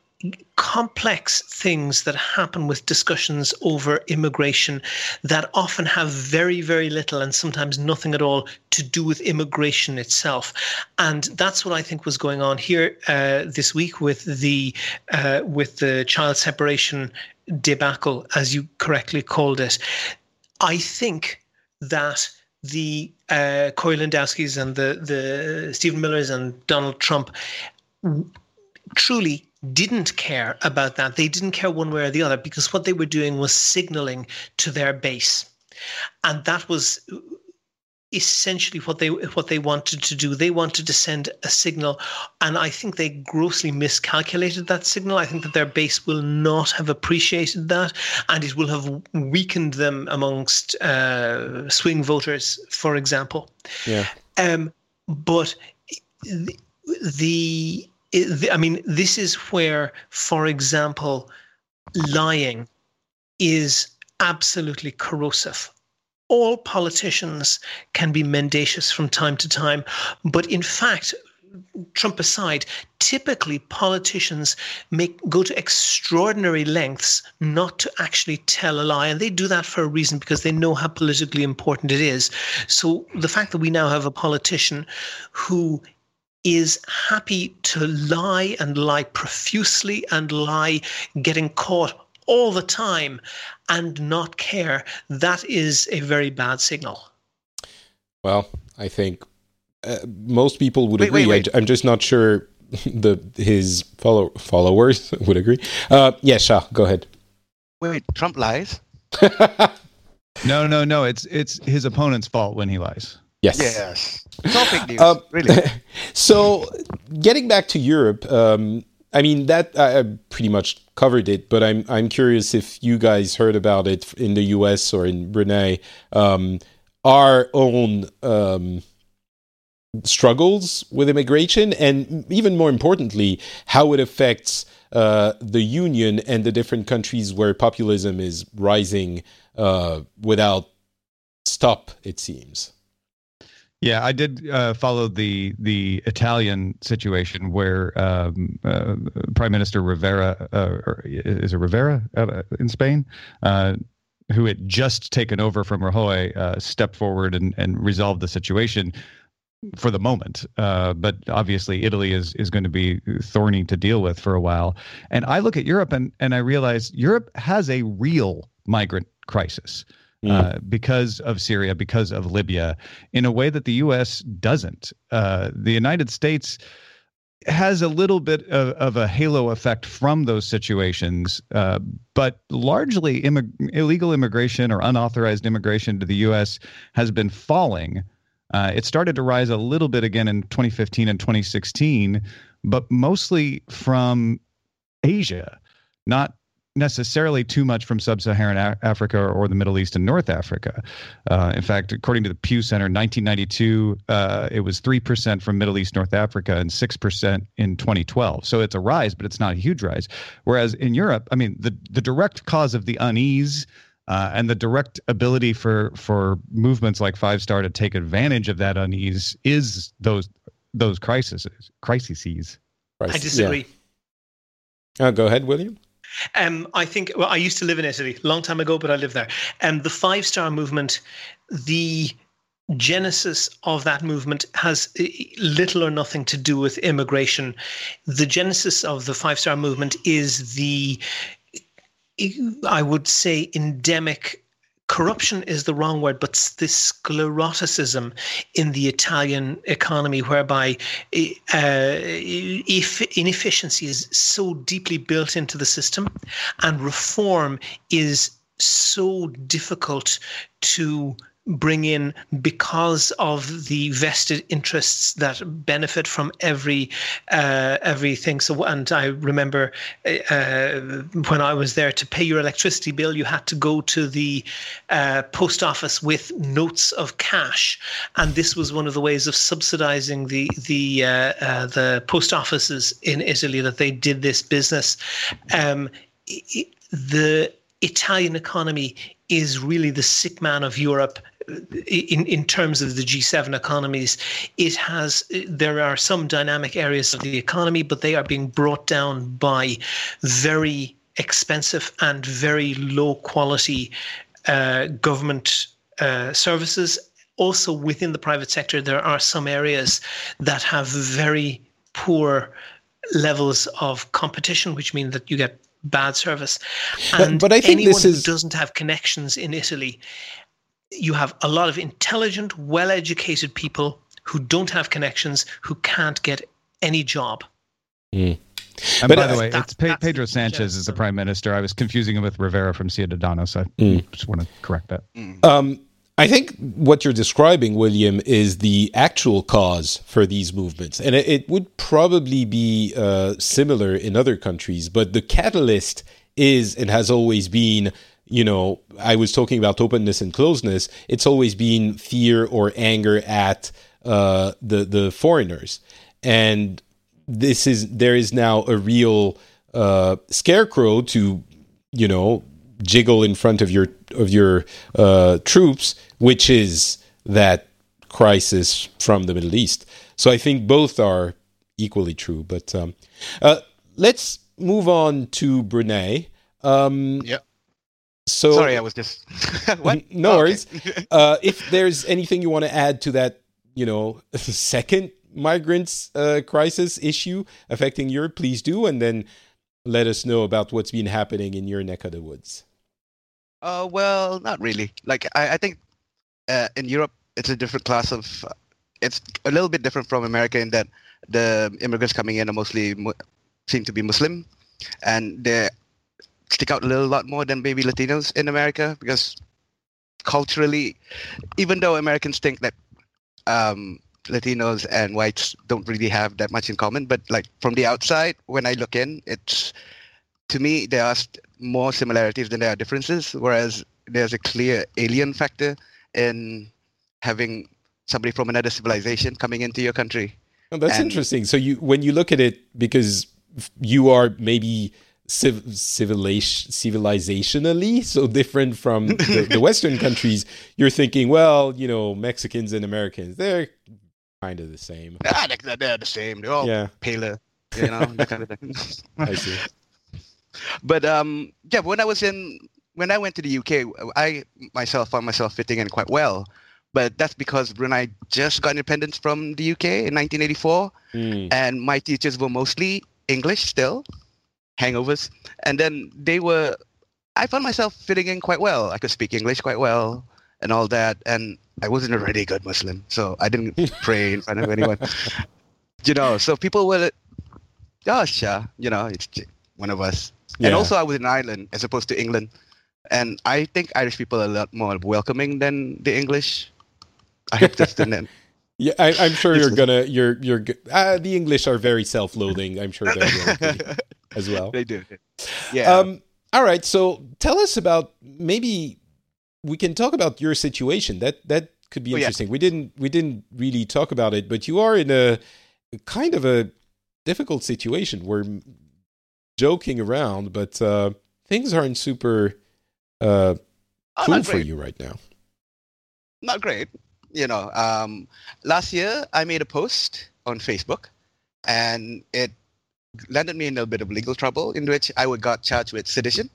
complex things that happen with discussions over immigration that often have very, very little and sometimes nothing at all to do with immigration itself. And that's what I think was going on here uh, this week with the uh, with the child separation debacle, as you correctly called it. I think that the uh, Corey Lewandowski's and the the Stephen Millers and Donald Trump truly didn't care about that. They didn't care one way or the other because what they were doing was signaling to their base. And that was essentially what they what they wanted to do. They wanted to send a signal, and I think they grossly miscalculated that signal. I think that their base will not have appreciated that, and it will have weakened them amongst uh, swing voters, for example. Yeah. Um, but the, the I mean, this is where, for example, lying is absolutely corrosive. All politicians can be mendacious from time to time, but in fact, Trump aside, typically politicians make go to extraordinary lengths not to actually tell a lie, and they do that for a reason because they know how politically important it is. So the fact that we now have a politician who is happy to lie and lie profusely and lie getting caught all the time and not care, that is a very bad signal. Well, I think uh, most people would wait, agree. Wait, wait. I, am just not sure the his follow, followers would agree. Uh, yeah, Shah, go ahead. Wait, Trump lies? no, no, no. It's it's his opponent's fault when he lies. Yes. Yes. Topic news. Um, really. so, getting back to Europe, um, I mean that I, I pretty much covered it, but I'm I'm curious if you guys heard about it in the U.S. or in Brunei. Um, our own um, struggles with immigration, and even more importantly, how it affects uh, the union and the different countries where populism is rising uh, without stop. It seems. Yeah, I did uh, follow the the Italian situation where um, uh, Prime Minister Rivera uh, is it Rivera uh, in Spain, uh, who had just taken over from Rajoy, uh, stepped forward and, and resolved the situation for the moment. but obviously, Italy is is going to be thorny to deal with for a while. And I look at Europe and and I realize Europe has a real migrant crisis. Mm. Uh, because of Syria, because of Libya, in a way that the U.S. doesn't. Uh, the United States has a little bit of, of, a halo effect from those situations, uh, but largely immig- illegal immigration or unauthorized immigration to the U.S. has been falling. Uh, it started to rise a little bit again in 2015 and 2016, but mostly from Asia, not necessarily too much from sub-Saharan A- Africa or the Middle East and North Africa. Uh, in fact, according to the Pew Center, 1992 uh, it was three percent from Middle East, North Africa, and six percent in 2012. So it's a rise, but it's not a huge rise. Whereas in Europe, I mean, the the direct cause of the unease. Uh, and the direct ability for for movements like Five Star to take advantage of that unease is those those crises crises. I disagree. Yeah. Uh, go ahead, William. Um, I think well, I used to live in Italy a long time ago, but I live there. And um, the Five Star Movement, the genesis of that movement has little or nothing to do with immigration. The genesis of the Five Star Movement is the, I would say, endemic corruption is the wrong word, but this scleroticism in the Italian economy, whereby uh, inefficiency is so deeply built into the system and reform is so difficult to bring in because of the vested interests that benefit from every uh, everything. So, and I remember uh, when I was there to pay your electricity bill, you had to go to the uh, post office with notes of cash, and this was one of the ways of subsidizing the the uh, uh, the post offices in Italy that they did this business. Um, the Italian economy is really the sick man of Europe in, in terms of the G7 economies, it has there are some dynamic areas of the economy, but they are being brought down by very expensive and very low quality uh, government uh, services. Also, within the private sector, there are some areas that have very poor levels of competition, which mean that you get bad service. And but, but I think anyone this is... who doesn't have connections in Italy you have a lot of intelligent, well educated people who don't have connections, who can't get any job. Mm. And but by the way, it's Pe- Pedro Sanchez is the prime minister. I was confusing him with Rivera from Ciudadanos. So I mm. just want to correct that. Mm. Um, I think what you're describing, William, is the actual cause for these movements. And it, it would probably be uh, similar in other countries, but the catalyst is and has always been you know, I was talking about openness and closeness. It's always been fear or anger at uh, the the foreigners, and this is there is now a real uh, scarecrow to you know jiggle in front of your of your uh, troops, which is that crisis from the Middle East. So I think both are equally true. But um, uh, let's move on to Brunei. Um, yeah. So sorry, I was just what? No oh, worries. Okay. uh, if there's anything you want to add to that, you know, second migrants uh, crisis issue affecting Europe, please do, and then let us know about what's been happening in your neck of the woods. Uh, well, not really. Like I, I think uh, in Europe, it's a different class of. Uh, it's a little bit different from America in that the immigrants coming in are mostly seem to be Muslim, and they stick out a little lot more than maybe Latinos in America because culturally, even though Americans think that um, Latinos and whites don't really have that much in common. But like from the outside, when I look in, it's to me there are more similarities than there are differences. Whereas there's a clear alien factor in having somebody from another civilization coming into your country. Oh, that's and, interesting. So you when you look at it because you are maybe civ- civilization civilizationally so different from the, the western countries you're thinking well you know mexicans and americans they're kind of the same. Ah, they're, they're the same. They're all yeah. paler, you know, that kind of thing. I see. But um, yeah, when I was in, when I went to the UK, I myself found myself fitting in quite well. But that's because Brunei just got independence from the UK in 1984, mm. and my teachers were mostly English still, hangovers, and then they were. I found myself fitting in quite well. I could speak English quite well and all that, and I wasn't a really good Muslim, so I didn't pray in front of anyone. you know, so people were, oh, sure, you know, it's one of us. Yeah. And also, I was in Ireland as opposed to England, and I think Irish people are a lot more welcoming than the English. I hope that's the name. Yeah, I, am sure you're gonna. You're you're. Uh, the English are very self-loathing. I'm sure they're as well. They do. Yeah. Um. All right. So tell us about maybe we can talk about your situation. That that could be oh, interesting. Yeah. We didn't we didn't really talk about it, but you are in a kind of a difficult situation. We're joking around, but uh, things aren't super uh, oh, cool for you right now. Not great. You know, um, last year I made a post on Facebook, and it landed me in a bit of legal trouble, in which I got charged with sedition.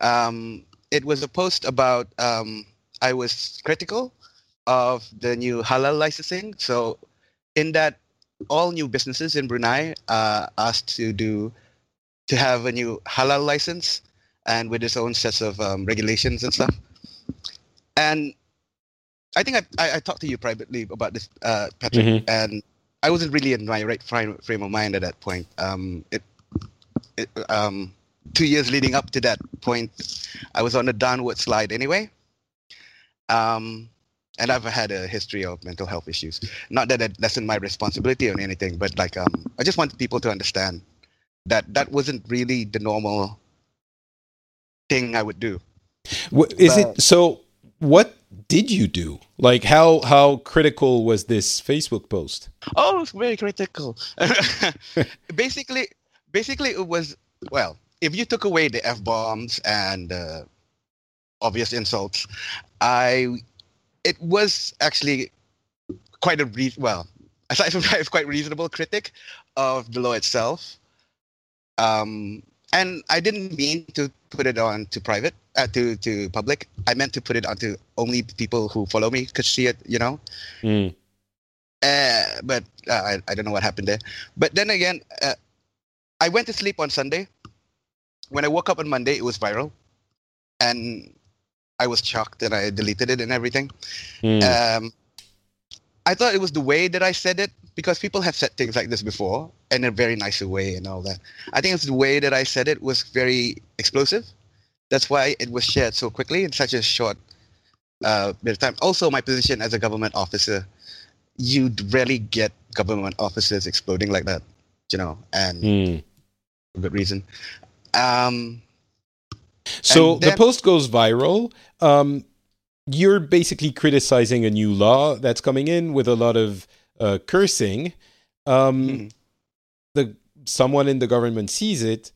Um, it was a post about um, I was critical of the new halal licensing. So, in that, all new businesses in Brunei are asked to do to have a new halal license and with its own sets of um, regulations and stuff. And I think I, I, I, talked to you privately about this, uh, Patrick, mm-hmm. and I wasn't really in my right frame, frame of mind at that point. Um, it, it um, two years leading up to that point, I was on a downward slide anyway. Um, and I've had a history of mental health issues. Not that that's in my responsibility or anything, but like um, I just want people to understand that that wasn't really the normal thing I would do. Is but, it so? What did you do? Like how how critical was this Facebook post? Oh, it was very critical. basically, basically it was well if you took away the f bombs and uh, obvious insults, I it was actually quite a re- well aside from that, it's quite reasonable critic of the law itself. Um, and I didn't mean to put it on to private uh, to to public. I meant to put it onto only people who follow me could see it. You know. Mm. Uh, but uh, I, I don't know what happened there. But then again, uh, I went to sleep on Sunday when I woke up on Monday, it was viral, and I was shocked and I deleted it and everything. Mm. Um, I thought it was the way that I said it because people have said things like this before in a very nice way and all that. I think it's the way that I said it was very explosive. That's why it was shared so quickly in such a short uh, bit of time. Also, my position as a government officer—you'd rarely get government officers exploding like that, you know, and Mm. for good reason. Um, So And the post goes viral. Um, you're basically criticizing a new law that's coming in with a lot of uh, cursing. Um, Mhm. The someone in the government sees it.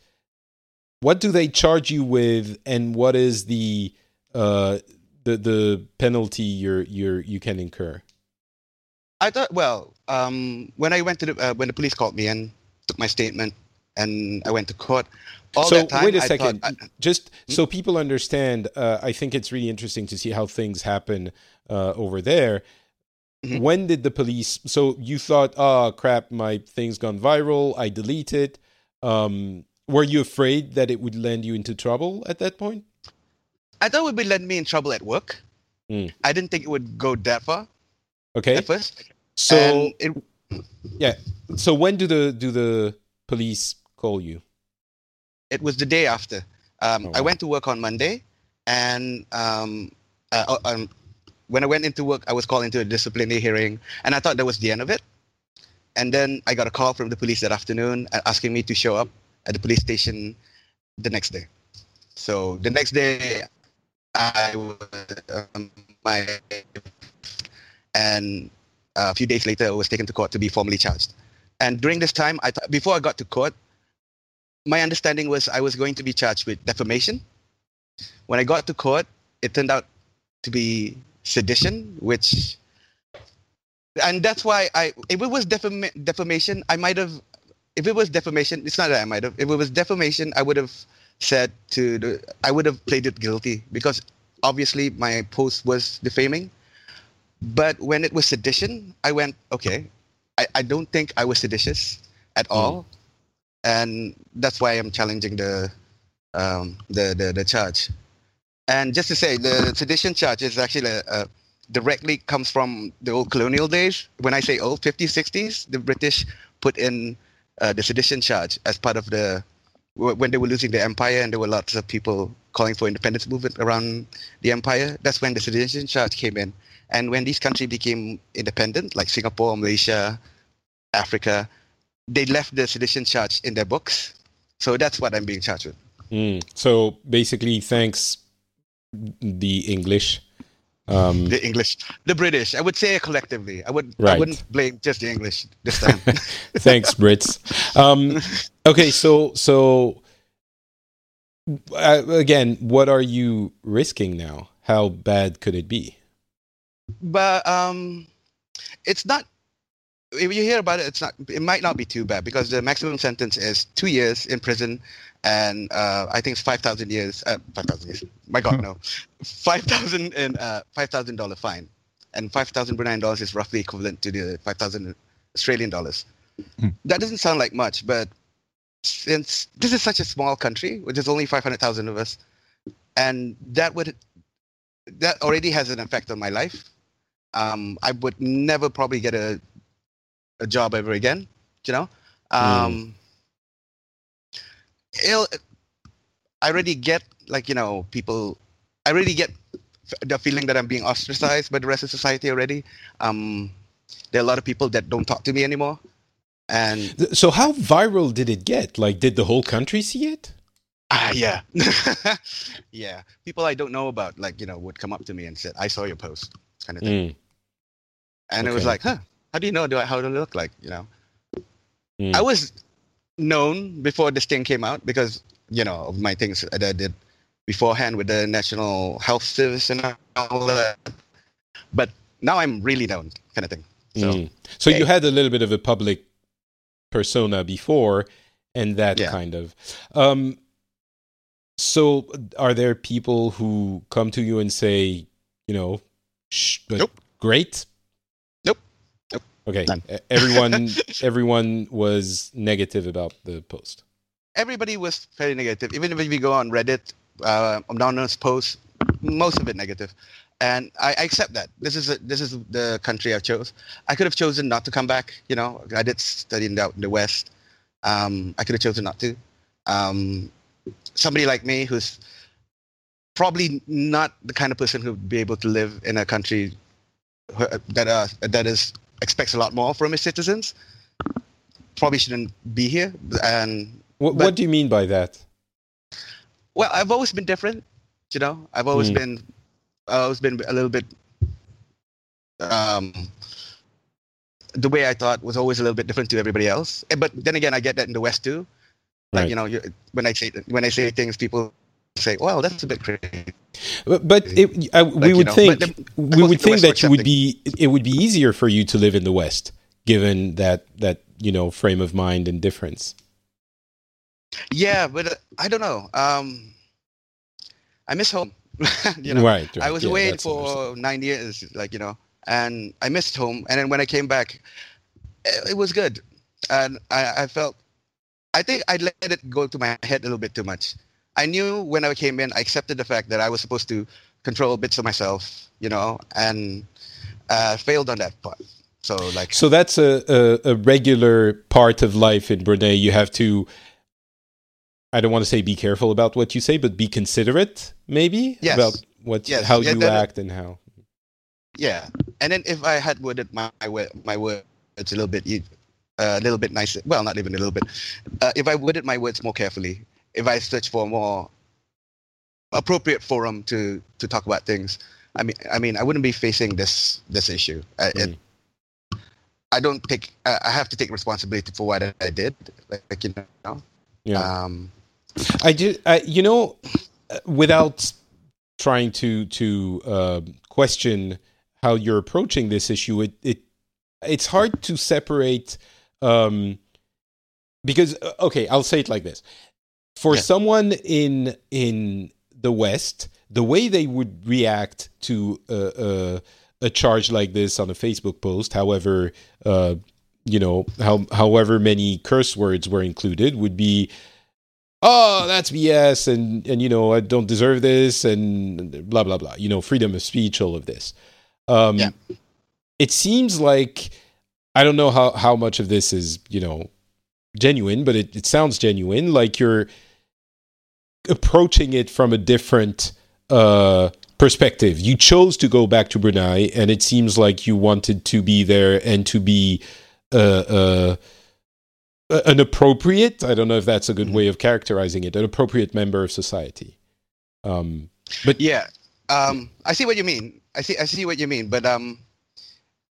What do they charge you with, and what is the uh, the the penalty you're you're you can incur? I thought, well, um, when I went to the, uh, when the police called me and took my statement, and I went to court. All so that time, wait a second, I- just so people understand. Uh, I think it's really interesting to see how things happen uh, over there. Mhm. When did the police? So you thought, "Oh crap, my thing's gone viral. I delete it." Um, were you afraid that it would land you into trouble at that point? I thought it would be letting me in trouble at work. Mm. I didn't think it would go that far Okay, at first. so and it, yeah. so when do the do the police call you? it was the day after. Um, Oh, I went to work on Monday, and um, uh, uh, um, when I went into work, I was called into a disciplinary hearing, and I thought that was the end of it. And then I got a call from the police that afternoon uh, asking me to show up at the police station the next day. So the next day, I was um, my and a few days later, I was taken to court to be formally charged. And during this time, I th- before I got to court, my understanding was I was going to be charged with defamation. When I got to court, it turned out to be sedition, which, and that's why I, if it was defama- defamation, I might have, if it was defamation, it's not that I might have, if it was defamation, I would have said to the, I would have played it guilty because obviously my post was defaming. But when it was sedition, I went, okay, I, I don't think I was seditious at hmm. all and that's why I'm challenging the um, the, the the charge. And just to say, the sedition charge is actually a, a directly comes from the old colonial days. When I say old, 50s, 60s, the British put in uh, the sedition charge as part of the when they were losing the empire and there were lots of people calling for independence movement around the empire. That's when the sedition charge came in. And when these countries became independent, like Singapore, Malaysia, Africa, they left the sedition charge in their books. So that's what I'm being charged with. Mm. So basically, thanks the English. Um, The English, the British. I would say collectively. I would. Right. I wouldn't blame just the English this time. Thanks, Brits. Um, okay, so so uh, again, what are you risking now? How bad could it be? but um, it's not. If you hear about it, it's not. It might not be too bad because the maximum sentence is two years in prison, and uh, I think it's five thousand years. Uh, five thousand years. My God, no, five thousand and uh, five thousand dollar fine, and five thousand Bruneian dollars is roughly equivalent to the five thousand Australian dollars. Hmm. That doesn't sound like much, but since this is such a small country, which is only five hundred thousand of us, and that would that already has an effect on my life um, I would never probably get a a job ever again. You know, um, it'll, I already get like you know people. I already get the feeling that I'm being ostracized by the rest of society already. Um, there are a lot of people that don't talk to me anymore, and So how viral did it get? Like, did the whole country see it? ah yeah, yeah, people I don't know about like you know would come up to me and said, "I saw your post," kind of thing. Mm, and it was like, huh, how do you know do I, how do I look like? You know, mm. I was known before this thing came out because you know of my things that I did beforehand with the National Health Service and all that. But now I'm really known, kind of thing. So Mm. So you had a little bit of a public persona before, and that Yeah. kind of. Um, so, are there people who come to you and say, you know, Nope. great? Okay. None. Everyone, everyone was negative about the post. everybody was very negative. Even if you go on Reddit, uh, Anonymous posts, most of it negative. and I, I accept that. This is a, this is the country I chose. I could have chosen not to come back. You know, I did study in the, the West. Um, I could have chosen not to. Um, somebody like me who's probably not the kind of person who would be able to live in a country that uh, that is expects a lot more from its citizens. Probably shouldn't be here and what, but, what do you mean by that? Well i've always been different you know? I've always mm. been i've always been a little bit um the way i thought was always a little bit different to everybody else. But then again i get that in the west too. Like right. you know when i say when i say things people say, "Well, that's a bit crazy." But, but it, uh, we like, would know, think then, we would think that you would be it would be easier for you to live in the West, given that that you know frame of mind and difference. Yeah, but uh, I don't know. Um, I miss home. you know, right, right. I was yeah, away for nine years, like you know, and I missed home. And then when I came back, it, it was good, and I, I felt. I think I let it go to my head a little bit too much. I knew when I came in, I accepted the fact that I was supposed to control bits of myself, you know, and uh, failed on that part. So like, so that's a, a, a regular part of life in Brunei. You have to. I don't want to say be careful about what you say, but be considerate, maybe yes. about what yes. how yeah, you act and how. Yeah, and then if I had worded my my words a little bit uh, a little bit nicer, well, not even a little bit. Uh, if I worded my words more carefully, if I search for a more appropriate forum to to talk about things, I mean, I mean, I wouldn't be facing this this issue. I, mm. it, I don't take. I have to take responsibility for what I did. Like, like you know. Yeah. Um, I do. I, you know, without trying to to uh, question how you're approaching this issue, it it it's hard to separate. Um, because uh, okay, I'll say it like this: for yeah. someone in in the West, the way they would react to a, a, a charge like this on a Facebook post, however, uh, you know, how, however many curse words were included, would be, "Oh, that's BS," and and you know, I don't deserve this, and blah blah blah. You know, freedom of speech, all of this. Um, yeah. It seems like I don't know how how much of this is you know genuine, but it, it sounds genuine. Like you're approaching it from a different uh, perspective. You chose to go back to Brunei, and it seems like you wanted to be there and to be uh, uh, an appropriate. I don't know if that's a good mm-hmm. way of characterizing it. An appropriate member of society. Um, but yeah, um, I see what you mean. I see. I see what you mean. But um,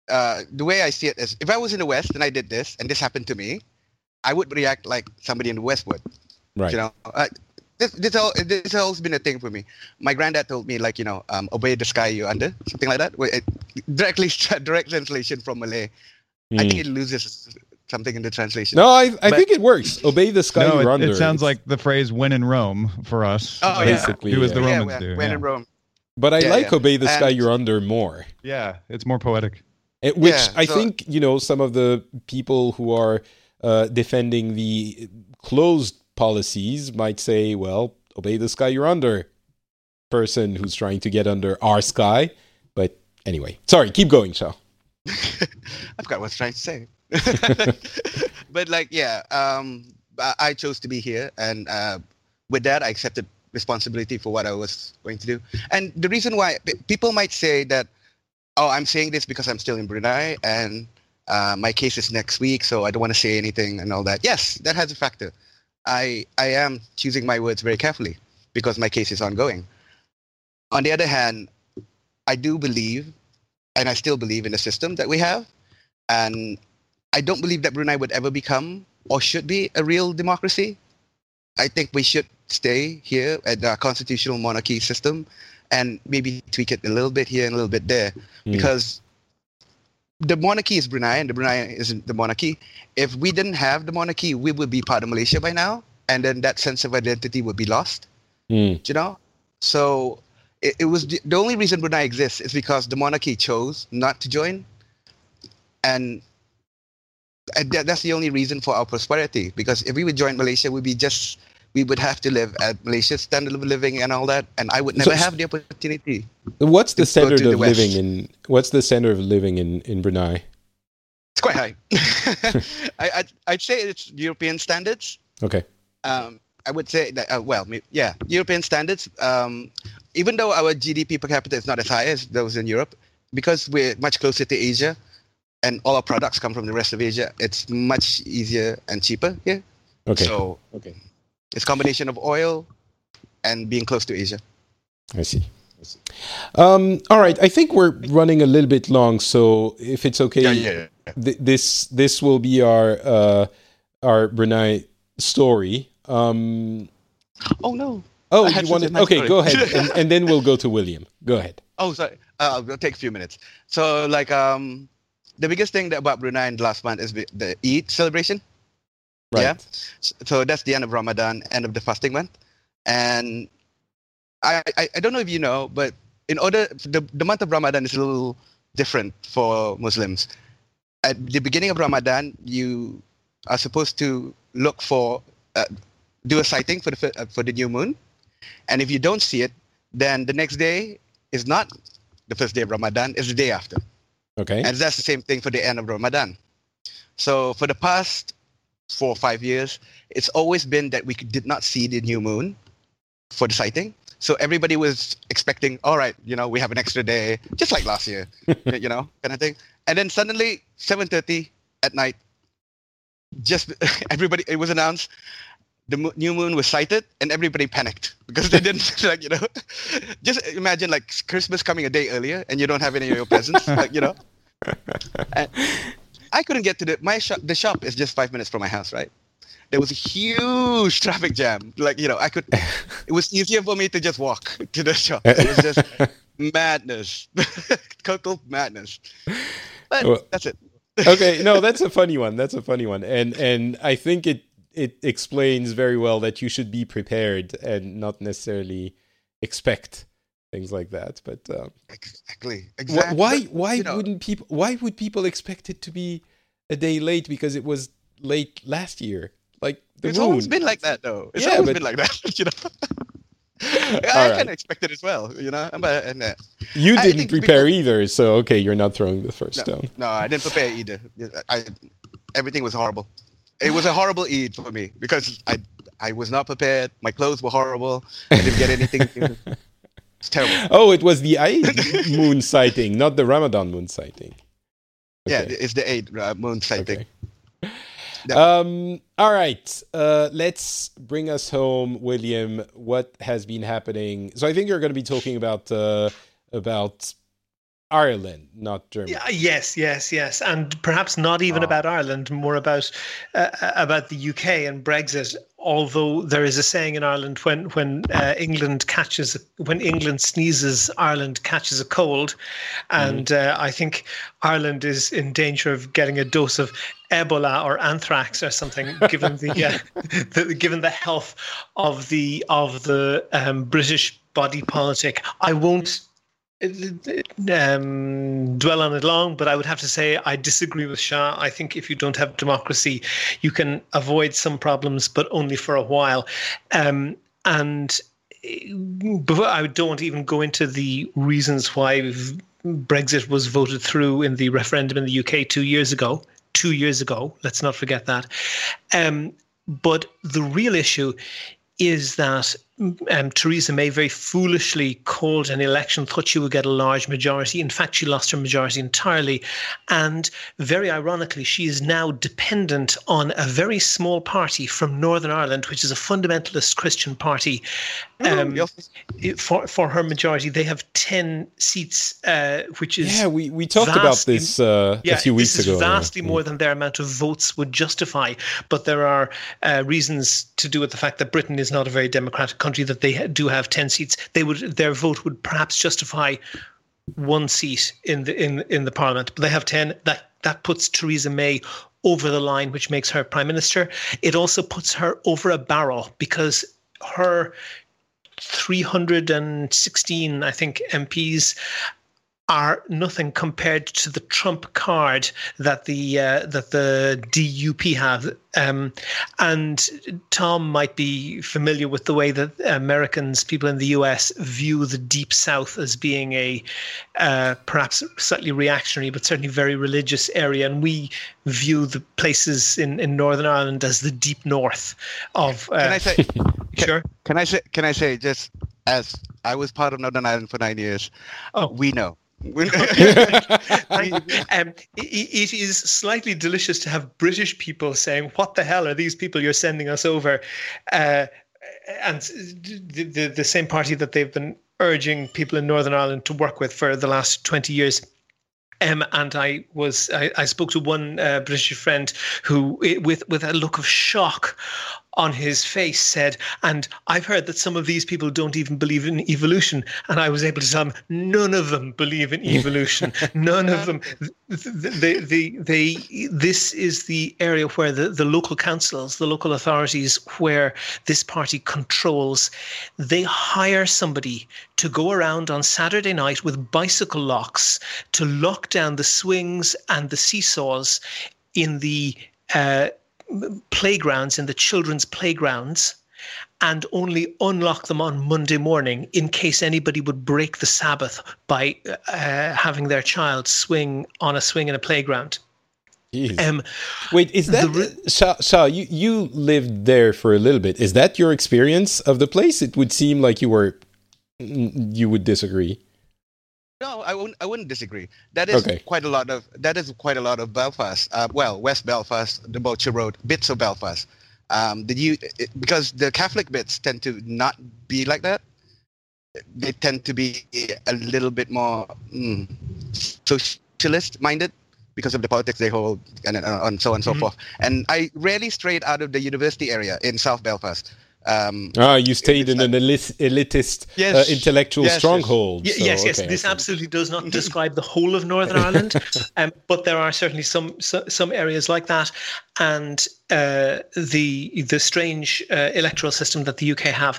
uh, the way I see it is, if I was in the West and I did this, and this happened to me, I would react like somebody in the West would. Right. You know, uh, this this, all, this has always been a thing for me. My granddad told me like you know, um, obey the sky you're under, something like that. It, directly direct translation from Malay. Mm. I think hmm. it loses something in the translation. No, I, I but, think it works. Obey the sky no, you're it, under. It sounds like the phrase "when in Rome" for us. Oh, basically, yeah. do as the Romans yeah, do. When in Rome. But I like "obey the sky and, you're under" more. Yeah, it's more poetic. It, which I so, think you know some of the people who are uh, defending the closed policies might say, well, obey the sky you're under person who's trying to get under our sky. But anyway, sorry, keep going, Shah. I forgot what I was trying to say. but like, yeah, um, I chose to be here, and uh, with that, I accepted responsibility for what I was going to do. And the reason why people might say that, oh, I'm saying this because I'm still in Brunei, and uh, my case is next week, so I don't want to say anything and all that. Yes, that has a factor. I I am choosing my words very carefully because my case is ongoing. On the other hand, I do believe, and I still believe in the system that we have, and I don't believe that Brunei would ever become or should be a real democracy. I think we should stay here at the constitutional monarchy system and maybe tweak it a little bit here and a little bit there mm. because the monarchy is Brunei and the Brunei isn't the monarchy. If we didn't have the monarchy, we would be part of Malaysia by now, and then that sense of identity would be lost. Mm. You know, so it, it was the, the, only reason Brunei exists is because the monarchy chose not to join, and, and that, that's the only reason for our prosperity. Because if we would join Malaysia, we'd be just we would have to live at Malaysia's standard of living and all that, and I would never So- have the opportunity. What's the to go standard to the of living in What's the standard of living in in Brunei? It's quite high. I, I'd, I'd say it's European standards. Okay. Um, I would say that, uh, well, yeah, European standards. Um, even though our GDP per capita is not as high as those in Europe, because we're much closer to Asia, and all our products come from the rest of Asia, it's much easier and cheaper here. Okay. So okay. It's a combination of oil and being close to Asia. I see. I see. Um, all right. I think we're running a little bit long, so if it's okay, yeah. th- this this will be our uh, our Brunei story. Um, Oh no. oh, you wanted? Okay, story. go ahead, and, and then we'll go to William. Go ahead. Oh, sorry. Uh, it'll take a few minutes. So, like, um, the biggest thing that about Brunei in the last month is the, the Eid celebration. Right. Yeah. So that's the end of Ramadan, end of the fasting month, and I, I, I don't know if you know, but in order the the month of Ramadan is a little different for Muslims. At the beginning of Ramadan, you are supposed to look for uh, do a sighting for the uh, for the new moon, and if you don't see it, then the next day is not the first day of Ramadan; it's the day after. Okay. And that's the same thing for the end of Ramadan. So for the past four or five years, it's always been that we did not see the new moon for the sighting. So everybody was expecting, all right, you know, we have an extra day, just like last year, you know, kind of thing. And then suddenly, 7:30 at night, just everybody, it was announced the mo- new moon was sighted, and everybody panicked because they didn't like, you know, just imagine like Christmas coming a day earlier, and you don't have any of your presents, like you know. And I couldn't get to the my shop. The shop is just five minutes from my house, right? There was a huge traffic jam. Like you know, I could. It was easier for me to just walk to the shop. It was just madness, total madness. But Well- that's it. okay no that's a funny one that's a funny one and and i think it it explains very well that you should be prepared and not necessarily expect things like that but um, Exactly. Exactly. why why you know, wouldn't people why would people expect it to be a day late because it was late last year like the it's moon always been like that, though. It's Yeah, always but- been like that. You know. I right. kind of expected as well, you know. But and, uh, you didn't prepare either so okay you're not throwing the first stone no, I didn't prepare either. I everything was horrible. It was a horrible Eid for me because I I was not prepared. My clothes were horrible. I didn't get anything. it's terrible. oh it was the Eid moon sighting not the ramadan moon sighting Yeah, it's the Eid uh, moon sighting. Okay. Um, all right. Uh, let's bring us home, William. What has been happening? So I think you're going to be talking about uh, about Ireland, not Germany. Yeah, yes, yes, yes, and perhaps not even Ah. about Ireland, more about uh, about the UK and Brexit. Although there is a saying in Ireland when when uh, England catches when England sneezes, Ireland catches a cold, and uh, I think Ireland is in danger of getting a dose of Ebola or anthrax or something, given the, uh, the given the health of the of the um, British body politic. I won't um, dwell on it long, but I would have to say I disagree with Shah. I think if you don't have democracy, you can avoid some problems, but only for a while. Um, and eh, I don't want to even go into the reasons why Brexit was voted through in the referendum in the UK two years ago. Two years ago, let's not forget that. Um, but the real issue is that um, Theresa May very foolishly called an election, thought she would get a large majority. In fact, she lost her majority entirely. And very ironically, she is now dependent on a very small party from Northern Ireland, which is a fundamentalist Christian party. Um, for, for her majority, they have 10 seats, uh, which is. Yeah, we, we talked about vastly- this uh, a few weeks this ago. is yeah. vastly more than their amount of votes would justify. But there are uh, reasons to do with the fact that Britain is not a very democratic country. That they do have ten seats. They would their vote would perhaps justify one seat in the in in the parliament. But they have ten. That that puts Theresa May over the line, which makes her prime minister. It also puts her over a barrel because her 316, I think, MPs are nothing compared to the trump card that the uh, that the DUP have. Um, and Tom might be familiar with the way that Americans, people in the US, view the Deep South as being a uh, perhaps slightly reactionary, but certainly very religious area, and we view the places in, in Northern Ireland as the Deep North of. Uh, can I say? sure. Can I say? Can I say just as I was part of Northern Ireland for nine years? Oh, we know um, it, it is slightly delicious to have British people saying, "What the hell are these people you're sending us over?" Uh, and the, the, the same party that they've been urging people in Northern Ireland to work with for the last twenty years. Um, and I was I, I spoke to one uh, British friend who, with with a look of shock on his face said, and I've heard that some of these people don't even believe in evolution. And I was able to tell him, none of them believe in evolution. none of them. They, they, they, this is the area where the, the local councils, the local authorities, where this party controls, they hire somebody to go around on Saturday night with bicycle locks to lock down the swings and the seesaws in the uh, playgrounds in the children's playgrounds and only unlock them on Monday morning in case anybody would break the Sabbath by uh, having their child swing on a swing in a playground. Um, Wait, is that re- so? So you you lived there for a little bit. Is that your experience of the place? It would seem like you were you would disagree. No, I wouldn't. I wouldn't disagree. That is okay. quite a lot of that is quite a lot of Belfast. Uh, well, West Belfast, the Boucher Road, bits of Belfast. Um, did you it, because the Catholic bits tend to not be like that. They tend to be a little bit more mm, socialist minded because of the politics they hold and, and so on and so mm-hmm. forth. And I rarely strayed out of the university area in South Belfast. Um, ah, you stayed in an elitist yes, uh, intellectual yes, stronghold. Yes, so, yes, yes. Okay, this absolutely does not describe the whole of Northern Ireland, um, but there are certainly some some areas like that, and uh, the the strange uh, electoral system that the UK have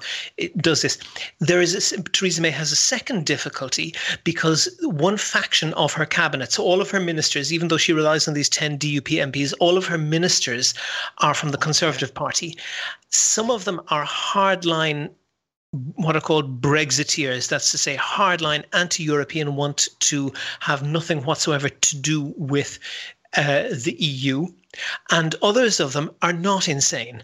does this. There is a, Theresa May has a second difficulty because one faction of her cabinet, so all of her ministers, even though she relies on these ten DUP MPs, all of her ministers are from the Conservative Party. Some of them are hardline what are called Brexiteers, that's to say, hardline anti European, want to have nothing whatsoever to do with uh, the EU and others of them are not insane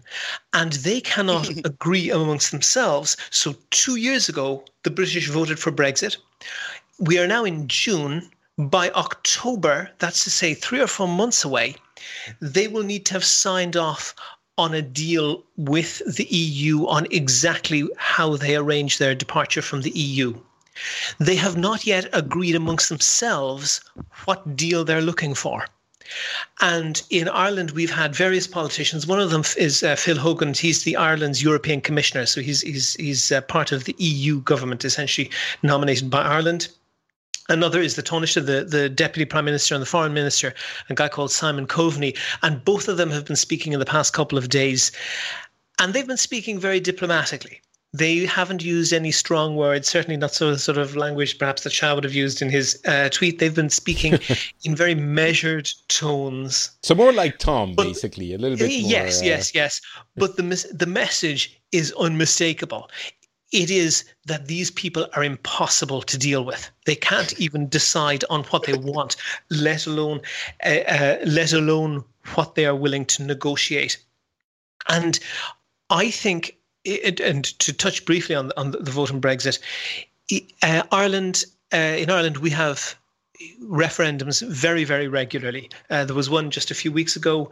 and they cannot agree amongst themselves. So, two years ago, the British voted for Brexit. We are now in June. By October, that's to say, three or four months away, they will need to have signed off on a deal with the EU on exactly how they arrange their departure from the EU. They have not yet agreed amongst themselves what deal they're looking for. And in Ireland, we've had various politicians. One of them is uh, Phil Hogan. He's the Ireland's European Commissioner, so he's he's he's uh, part of the EU government, essentially nominated by Ireland. Another is the Taoiseach, the, the Deputy Prime Minister and the Foreign Minister, a guy called Simon Coveney. And both of them have been speaking in the past couple of days. And they've been speaking very diplomatically they haven't used any strong words, certainly not so the sort of language perhaps that Shah would have used in his uh, tweet. They've been speaking in very measured tones. So more like Tom, but, basically, a little bit more, Yes, uh, yes, yes. But the, the message is unmistakable. It is that these people are impossible to deal with. They can't even decide on what they want, let alone, uh, uh, let alone what they are willing to negotiate. And I think it, and to touch briefly on on the vote on Brexit, uh, Ireland uh, in Ireland we have referendums very very regularly. Uh, there was one just a few weeks ago,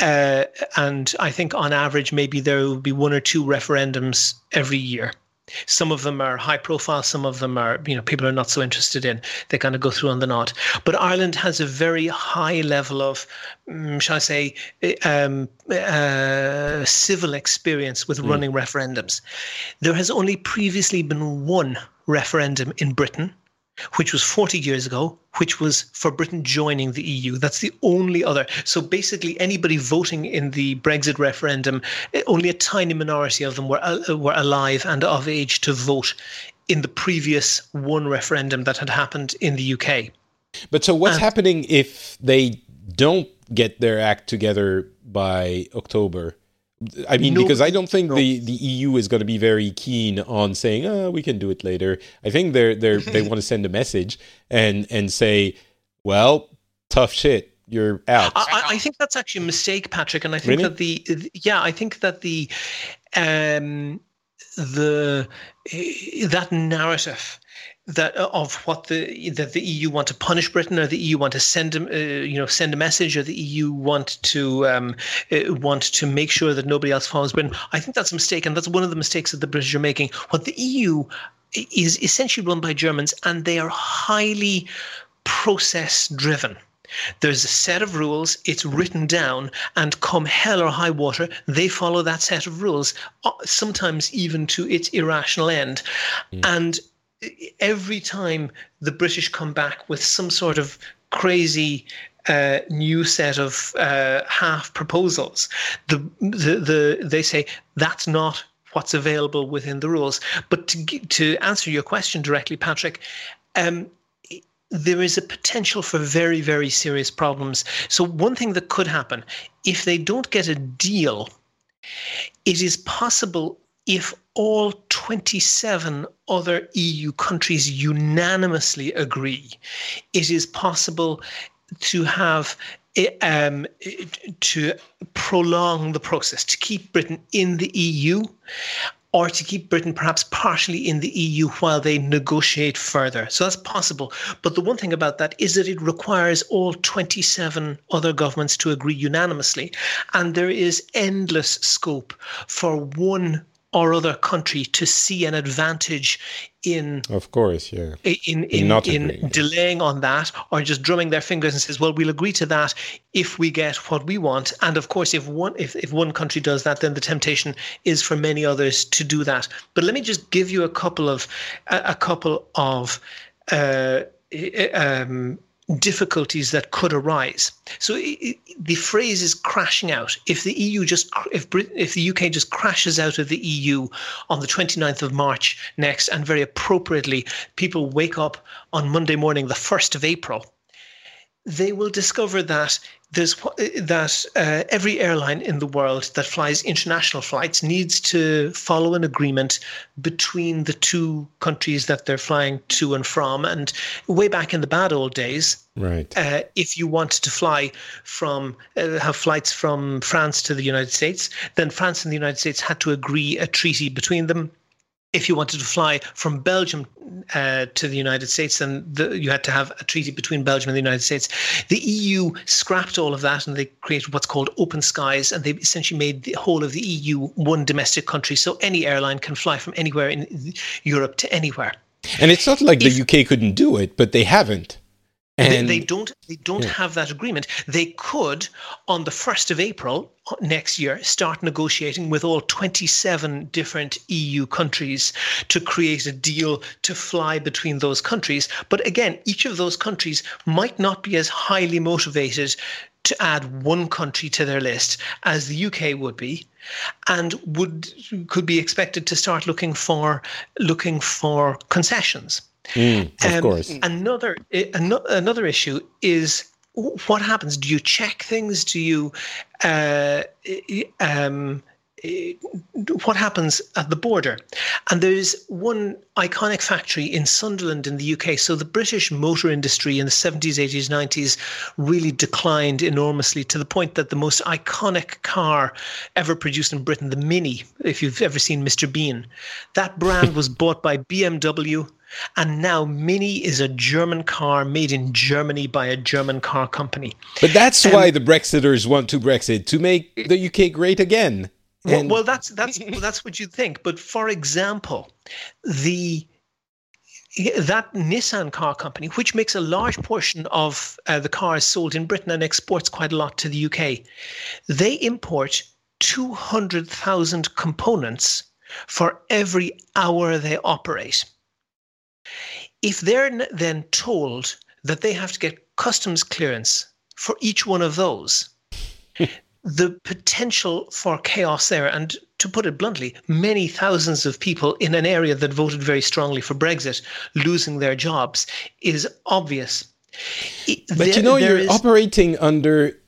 uh, and I think on average maybe there will be one or two referendums every year. Some of them are high profile, some of them are, you know, people are not so interested in. They kind of go through on the nod. But Ireland has a very high level of, um, shall I say, eh, um, uh, civil experience with mm. running referendums. There has only previously been one referendum in Britain which was 40 years ago, which was for Britain joining the EU. That's the only other. So basically, anybody voting in the Brexit referendum, eh, only a tiny minority of them were uh, were alive and of age to vote in the previous one referendum that had happened in the UK. But so what's and, happening if they don't get their act together by October? I mean, no, because I don't think no. the, the EU is going to be very keen on saying, "Oh, we can do it later." I think they're they're they want to send a message and and say, "Well, tough shit, you're out." I, I think that's actually a mistake, Patrick, and I think really? that the yeah, I think that the um the that narrative that uh, of what the that the EU want to punish Britain or the EU want to send a uh, you know send a message or the EU want to um, uh, want to make sure that nobody else follows Britain. I think that's a mistake, and that's one of the mistakes that the British are making. What the EU is essentially run by Germans, and they are highly process driven. There's a set of rules, it's written down, and come hell or high water, they follow that set of rules, uh, sometimes even to its irrational end. Mm. And every time the British come back with some sort of crazy uh, new set of uh, half proposals, the, the the they say that's not what's available within the rules. But to to answer your question directly, Patrick. Um, there is a potential for very, very serious problems. So, one thing that could happen if they don't get a deal, it is possible if all 27 other EU countries unanimously agree, it is possible to have um, to prolong the process, to keep Britain in the EU, or to keep Britain perhaps partially in the EU while they negotiate further. So that's possible. But the one thing about that is that it requires all 27 other governments to agree unanimously. And there is endless scope for one or other country to see an advantage in of course yeah. in in, in, in delaying on that or just drumming their fingers and says well we'll agree to that if we get what we want. And of course if one if, if one country does that then the temptation is for many others to do that. But let me just give you a couple of a, a couple of uh, um, difficulties that could arise. So it, the phrase is crashing out. If the EU just if Britain, if the UK just crashes out of the EU on the 29th of March next and very appropriately people wake up on Monday morning the 1st of April they will discover that there's that uh, every airline in the world that flies international flights needs to follow an agreement between the two countries that they're flying to and from. And way back in the bad old days, right, uh, if you wanted to fly from uh, have flights from France to the United States, then France and the United States had to agree a treaty between them if you wanted to fly from Belgium uh, to the United States, then the, you had to have a treaty between Belgium and the United States. The EU scrapped all of that and they created what's called open skies, and they essentially made the whole of the EU one domestic country. So any airline can fly from anywhere in Europe to anywhere. And it's not like if, the UK couldn't do it, but they haven't. And they, they don't they don't yeah. have that agreement. They could on the 1st of April next year start negotiating with all 27 different EU countries to create a deal to fly between those countries. But again, each of those countries might not be as highly motivated to add one country to their list as the UK would be and would could be expected to start looking for looking for concessions Mm, of um, course. Another another issue is what happens. Do you check things? Do you uh, um, what happens at the border. And there's one iconic factory in Sunderland in the UK. So the British motor industry in the 70s, 80s, 90s really declined enormously to the point that the most iconic car ever produced in Britain, the Mini, if you've ever seen Mr. Bean, that brand was bought by BMW and now Mini is a German car made in Germany by a German car company. But that's um, why the Brexiters want to Brexit to make the UK great again. Well, well, that's that's that's what you think. But for example, the that Nissan car company, which makes a large portion of uh, the cars sold in Britain and exports quite a lot to the UK, they import 200,000 components for every hour they operate. If they're then told that they have to get customs clearance for each one of those, the potential for chaos there, and to put it bluntly, many thousands of people in an area that voted very strongly for Brexit losing their jobs is obvious. But there, you know, you're is... operating under.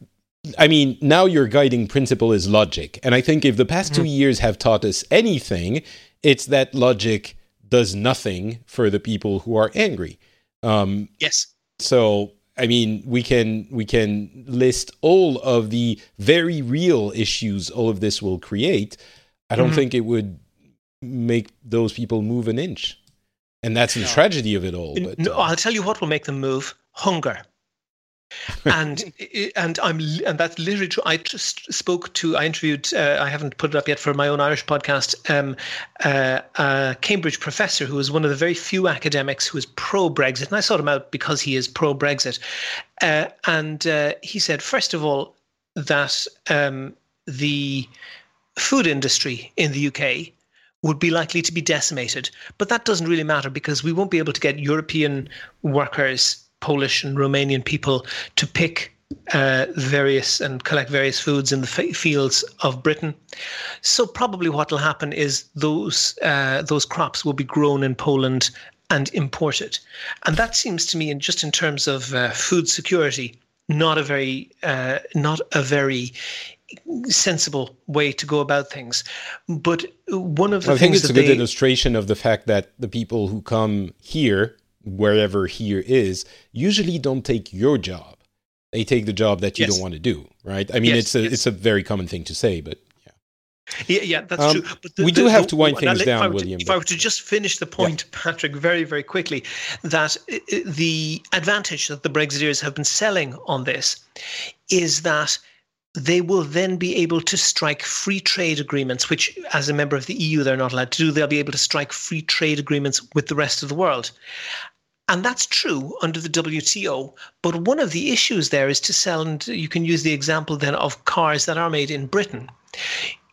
I mean, now your guiding principle is logic. And I think if the past mm-hmm. two years have taught us anything, it's that logic does nothing for the people who are angry. Um, yes. So I mean, we can we can list all of the very real issues all of this will create. I don't mm-hmm. think it would make those people move an inch, and that's the no. tragedy of it all. But, no, uh, I'll tell you what will make them move: hunger and and I'm and that's literally true. I just spoke to I interviewed uh, I haven't put it up yet for my own Irish podcast um, uh, a Cambridge professor who is one of the very few academics who is pro Brexit and I sought him out because he is pro Brexit uh, and uh, he said first of all that um, the food industry in the UK would be likely to be decimated but that doesn't really matter because we won't be able to get European workers Polish and Romanian people to pick uh, various and collect various foods in the f- fields of Britain. So probably what will happen is those uh, those crops will be grown in Poland and imported, and that seems to me, in just in terms of uh, food security, not a very uh, not a very sensible way to go about things. But one of the well, I think it's a good they, illustration of the fact that the people who come here wherever here is usually don't take your job. They take the job that you yes. don't want to do, right? I mean, yes, it's a yes. it's a very common thing to say, but yeah, yeah, that's um, true. But the, we do the, have to wind things down, William. To, if I were to just finish the point, yeah. Patrick, very very quickly, that the advantage that the Brexiteers have been selling on this is that they will then be able to strike free trade agreements, which, as a member of the EU, they're not allowed to do. They'll be able to strike free trade agreements with the rest of the world. And that's true under the WTO. But one of the issues there is to sell, and you can use the example then of cars that are made in Britain.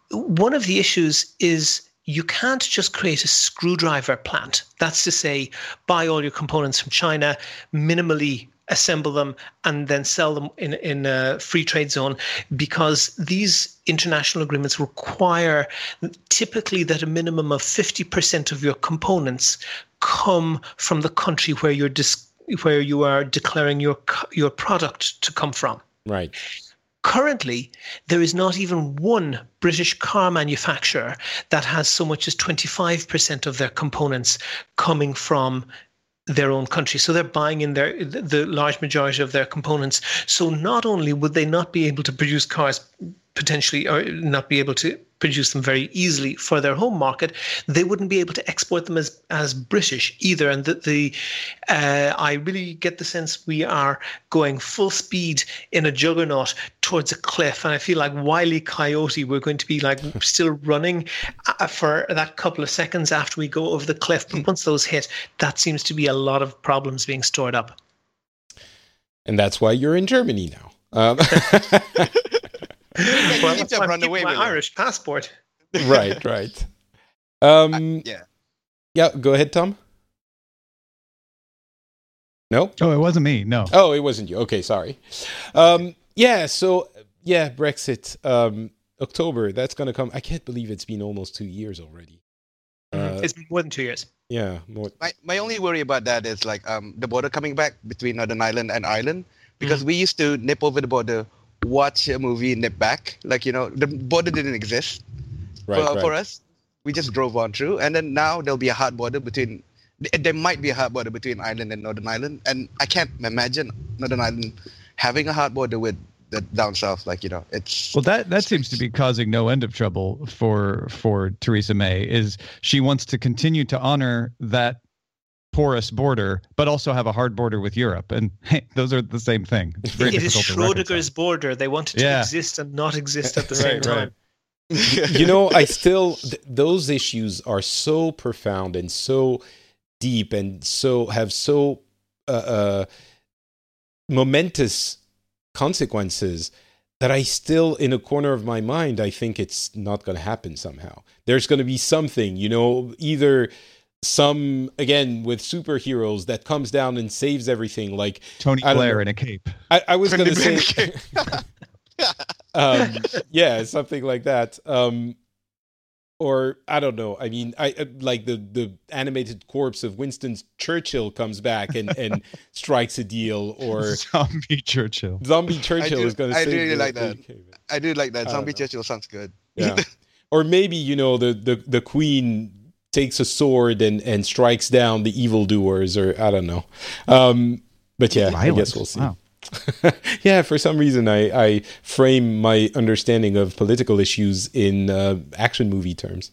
One of the issues is you can't just create a screwdriver plant. That's to say, buy all your components from China, minimally assemble them and then sell them in, in a free trade zone because these international agreements require typically that a minimum of 50% of your components come from the country where you're dis- where you are declaring your your product to come from. Right. Currently, there is not even one British car manufacturer that has so much as 25% of their components coming from their own country. So they're buying in their the large majority of their components. So not only would they not be able to produce cars potentially or not be able to produce them very easily for their home market, they wouldn't be able to export them as as British either. And that the uh, I really get the sense we are going full speed in a juggernaut towards a cliff, and I feel like Wiley Coyote, we're going to be like still running uh, for that couple of seconds after we go over the cliff. But once those hit, that seems to be a lot of problems being stored up. And that's why you're in Germany now. Um. well, that's why run away my with Irish passport. right, right. Um, uh, yeah. Yeah, go ahead, Tom. No? Oh, it wasn't me. No. Oh, it wasn't you. Okay, sorry. Um, yeah, so yeah, Brexit. Um, October, that's going to come. I can't believe it's been almost two years already. Mm-hmm. Uh, it's been more than two years. Yeah, more. My, my only worry about that is like um, the border coming back between Northern Ireland and Ireland because mm. we used to nip over the border watch a movie in the back. Like you know, the border didn't exist right, for, right. for us. We just drove on through, and then now there'll be a hard border between. There might be a hard border between Ireland and Northern Ireland, and I can't imagine Northern Ireland having a hard border with the down south. Like you know, it's well that that seems to be causing no end of trouble for for Theresa May. Is she wants to continue to honor that porous border, but also have a hard border with Europe. And hey, those are the same thing. It's very it is Schrodinger's border. They want it to yeah. exist and not exist at the same right, time. Right. you know, I still th- those issues are so profound and so deep and so have so uh, uh, momentous consequences that I still, in a corner of my mind, I think it's not going to happen somehow. There's going to be something, you know, either some again with superheroes that comes down and saves everything like tony blair in a cape i, I was going to say um, yeah, something like that. Um, or I don't know. I mean, I uh, like the the animated corpse of Winston Churchill comes back and and strikes a deal, or zombie Churchill. Zombie Churchill do, is going to. I really like that. I do like that. Zombie Churchill sounds good. Yeah. or maybe you know the the the queen takes a sword and and strikes down the evildoers, or I don't know. Um, but yeah. I guess we'll see. Wow. yeah, for some reason, I, I frame my understanding of political issues in uh, action movie terms.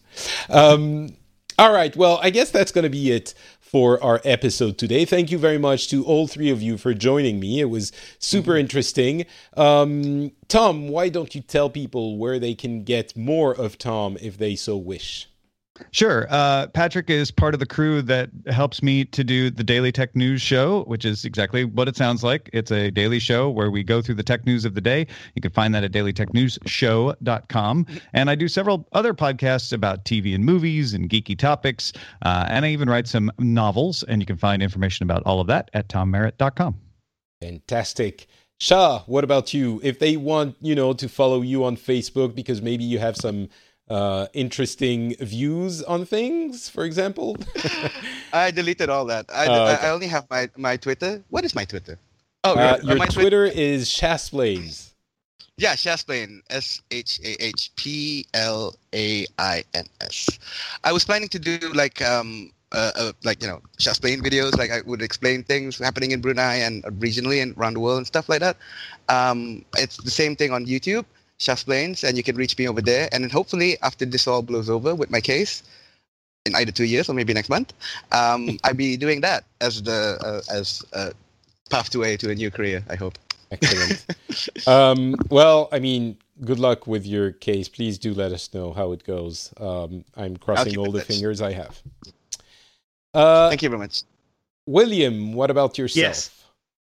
Um, all right, well, I guess that's going to be it for our episode today. Thank you very much to all three of you for joining me. It was super interesting. Um, Tom, why don't you tell people where they can get more of Tom if they so wish? Sure. Uh, Patrick is part of the crew that helps me to do the Daily Tech News Show, which is exactly what it sounds like. It's a daily show where we go through the tech news of the day. You can find that at dailytechnewsshow.com. And I do several other podcasts about TV and movies and geeky topics. Uh, and I even write some novels. And you can find information about all of that at tommerritt.com. Fantastic. Shah, what about you? If they want, you know, to follow you on Facebook because maybe you have some uh, interesting views on things, for example? I deleted all that. I, okay. I, only have my, my Twitter. What is my Twitter? Oh, uh, your my Twitter twi- is Shahsplains. Yeah, Shahsplain. S H A H P L A I N S. I was planning to do like um uh, uh, like you know Shahsplain videos. Like I would explain things happening in Brunei and regionally and around the world and stuff like that. Um, it's the same thing on YouTube. Shahsplains, and you can reach me over there. And then hopefully, after this all blows over with my case, in either two years or maybe next month, um, I'll be doing that as the uh, as a pathway to a new career. I hope. Excellent. um, well, I mean, good luck with your case. Please do let us know how it goes. Um, I'm crossing all the fingers I have. Uh, Thank you very much. William, what about yourself? Yes.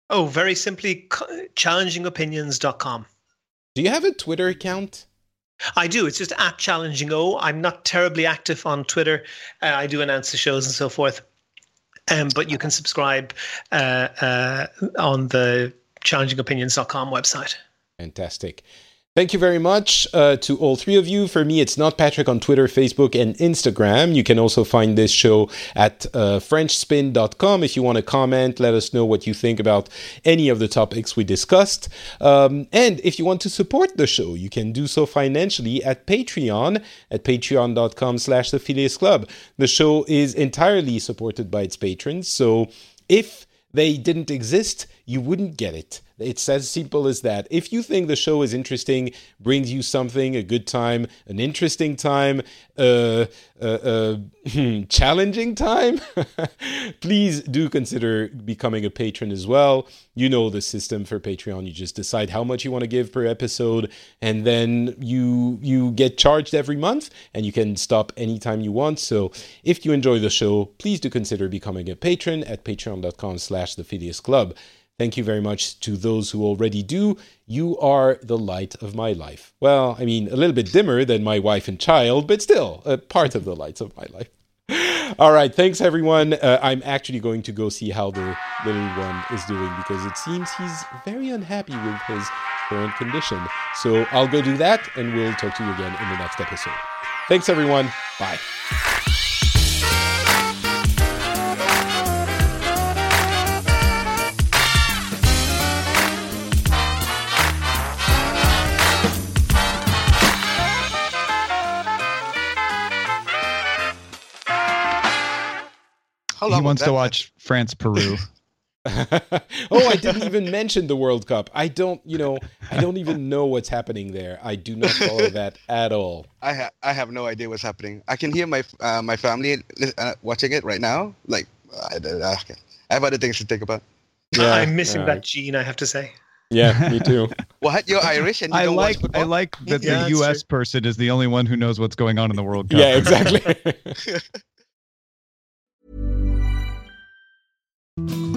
Oh, very simply, challengingopinions.com. Do you have a Twitter account? I do. It's just at Challenging O. I'm not terribly active on Twitter. Uh, I do announce the shows and so forth. Um, but you can subscribe uh, uh, on the challengingopinions.com website. Fantastic. Thank you very much uh, to all three of you. For me, it's not Patrick on Twitter, Facebook, and Instagram. You can also find this show at uh, FrenchSpin.com. If you want to comment, let us know what you think about any of the topics we discussed. Um, and if you want to support the show, you can do so financially at Patreon at patreon.com slash the Phileas Club. The show is entirely supported by its patrons. So if they didn't exist, you wouldn't get it. It's as simple as that. If you think the show is interesting, brings you something, a good time, an interesting time, uh, uh, uh, challenging time, please do consider becoming a patron as well. You know the system for Patreon. You just decide how much you want to give per episode, and then you you get charged every month, and you can stop anytime you want. So if you enjoy the show, please do consider becoming a patron at patreon.com/slash the Phileas Club. Thank you very much to those who already do. You are the light of my life. Well, I mean, a little bit dimmer than my wife and child, but still a part of the lights of my life. All right, thanks everyone. Uh, I'm actually going to go see how the little one is doing because it seems he's very unhappy with his current condition. So I'll go do that and we'll talk to you again in the next episode. Thanks everyone. Bye. He wants to watch France Peru. oh, I didn't even mention the World Cup. I don't, you know, I don't even know what's happening there. I do not follow that at all. I have, I have no idea what's happening. I can hear my uh, my family uh, watching it right now. Like, I, I, have other things to think about. Yeah, I'm missing right. that gene. I have to say. Yeah, me too. what? You're Irish, and you I like I like that yeah, the U.S. True. person is the only one who knows what's going on in the World Cup. Yeah, exactly.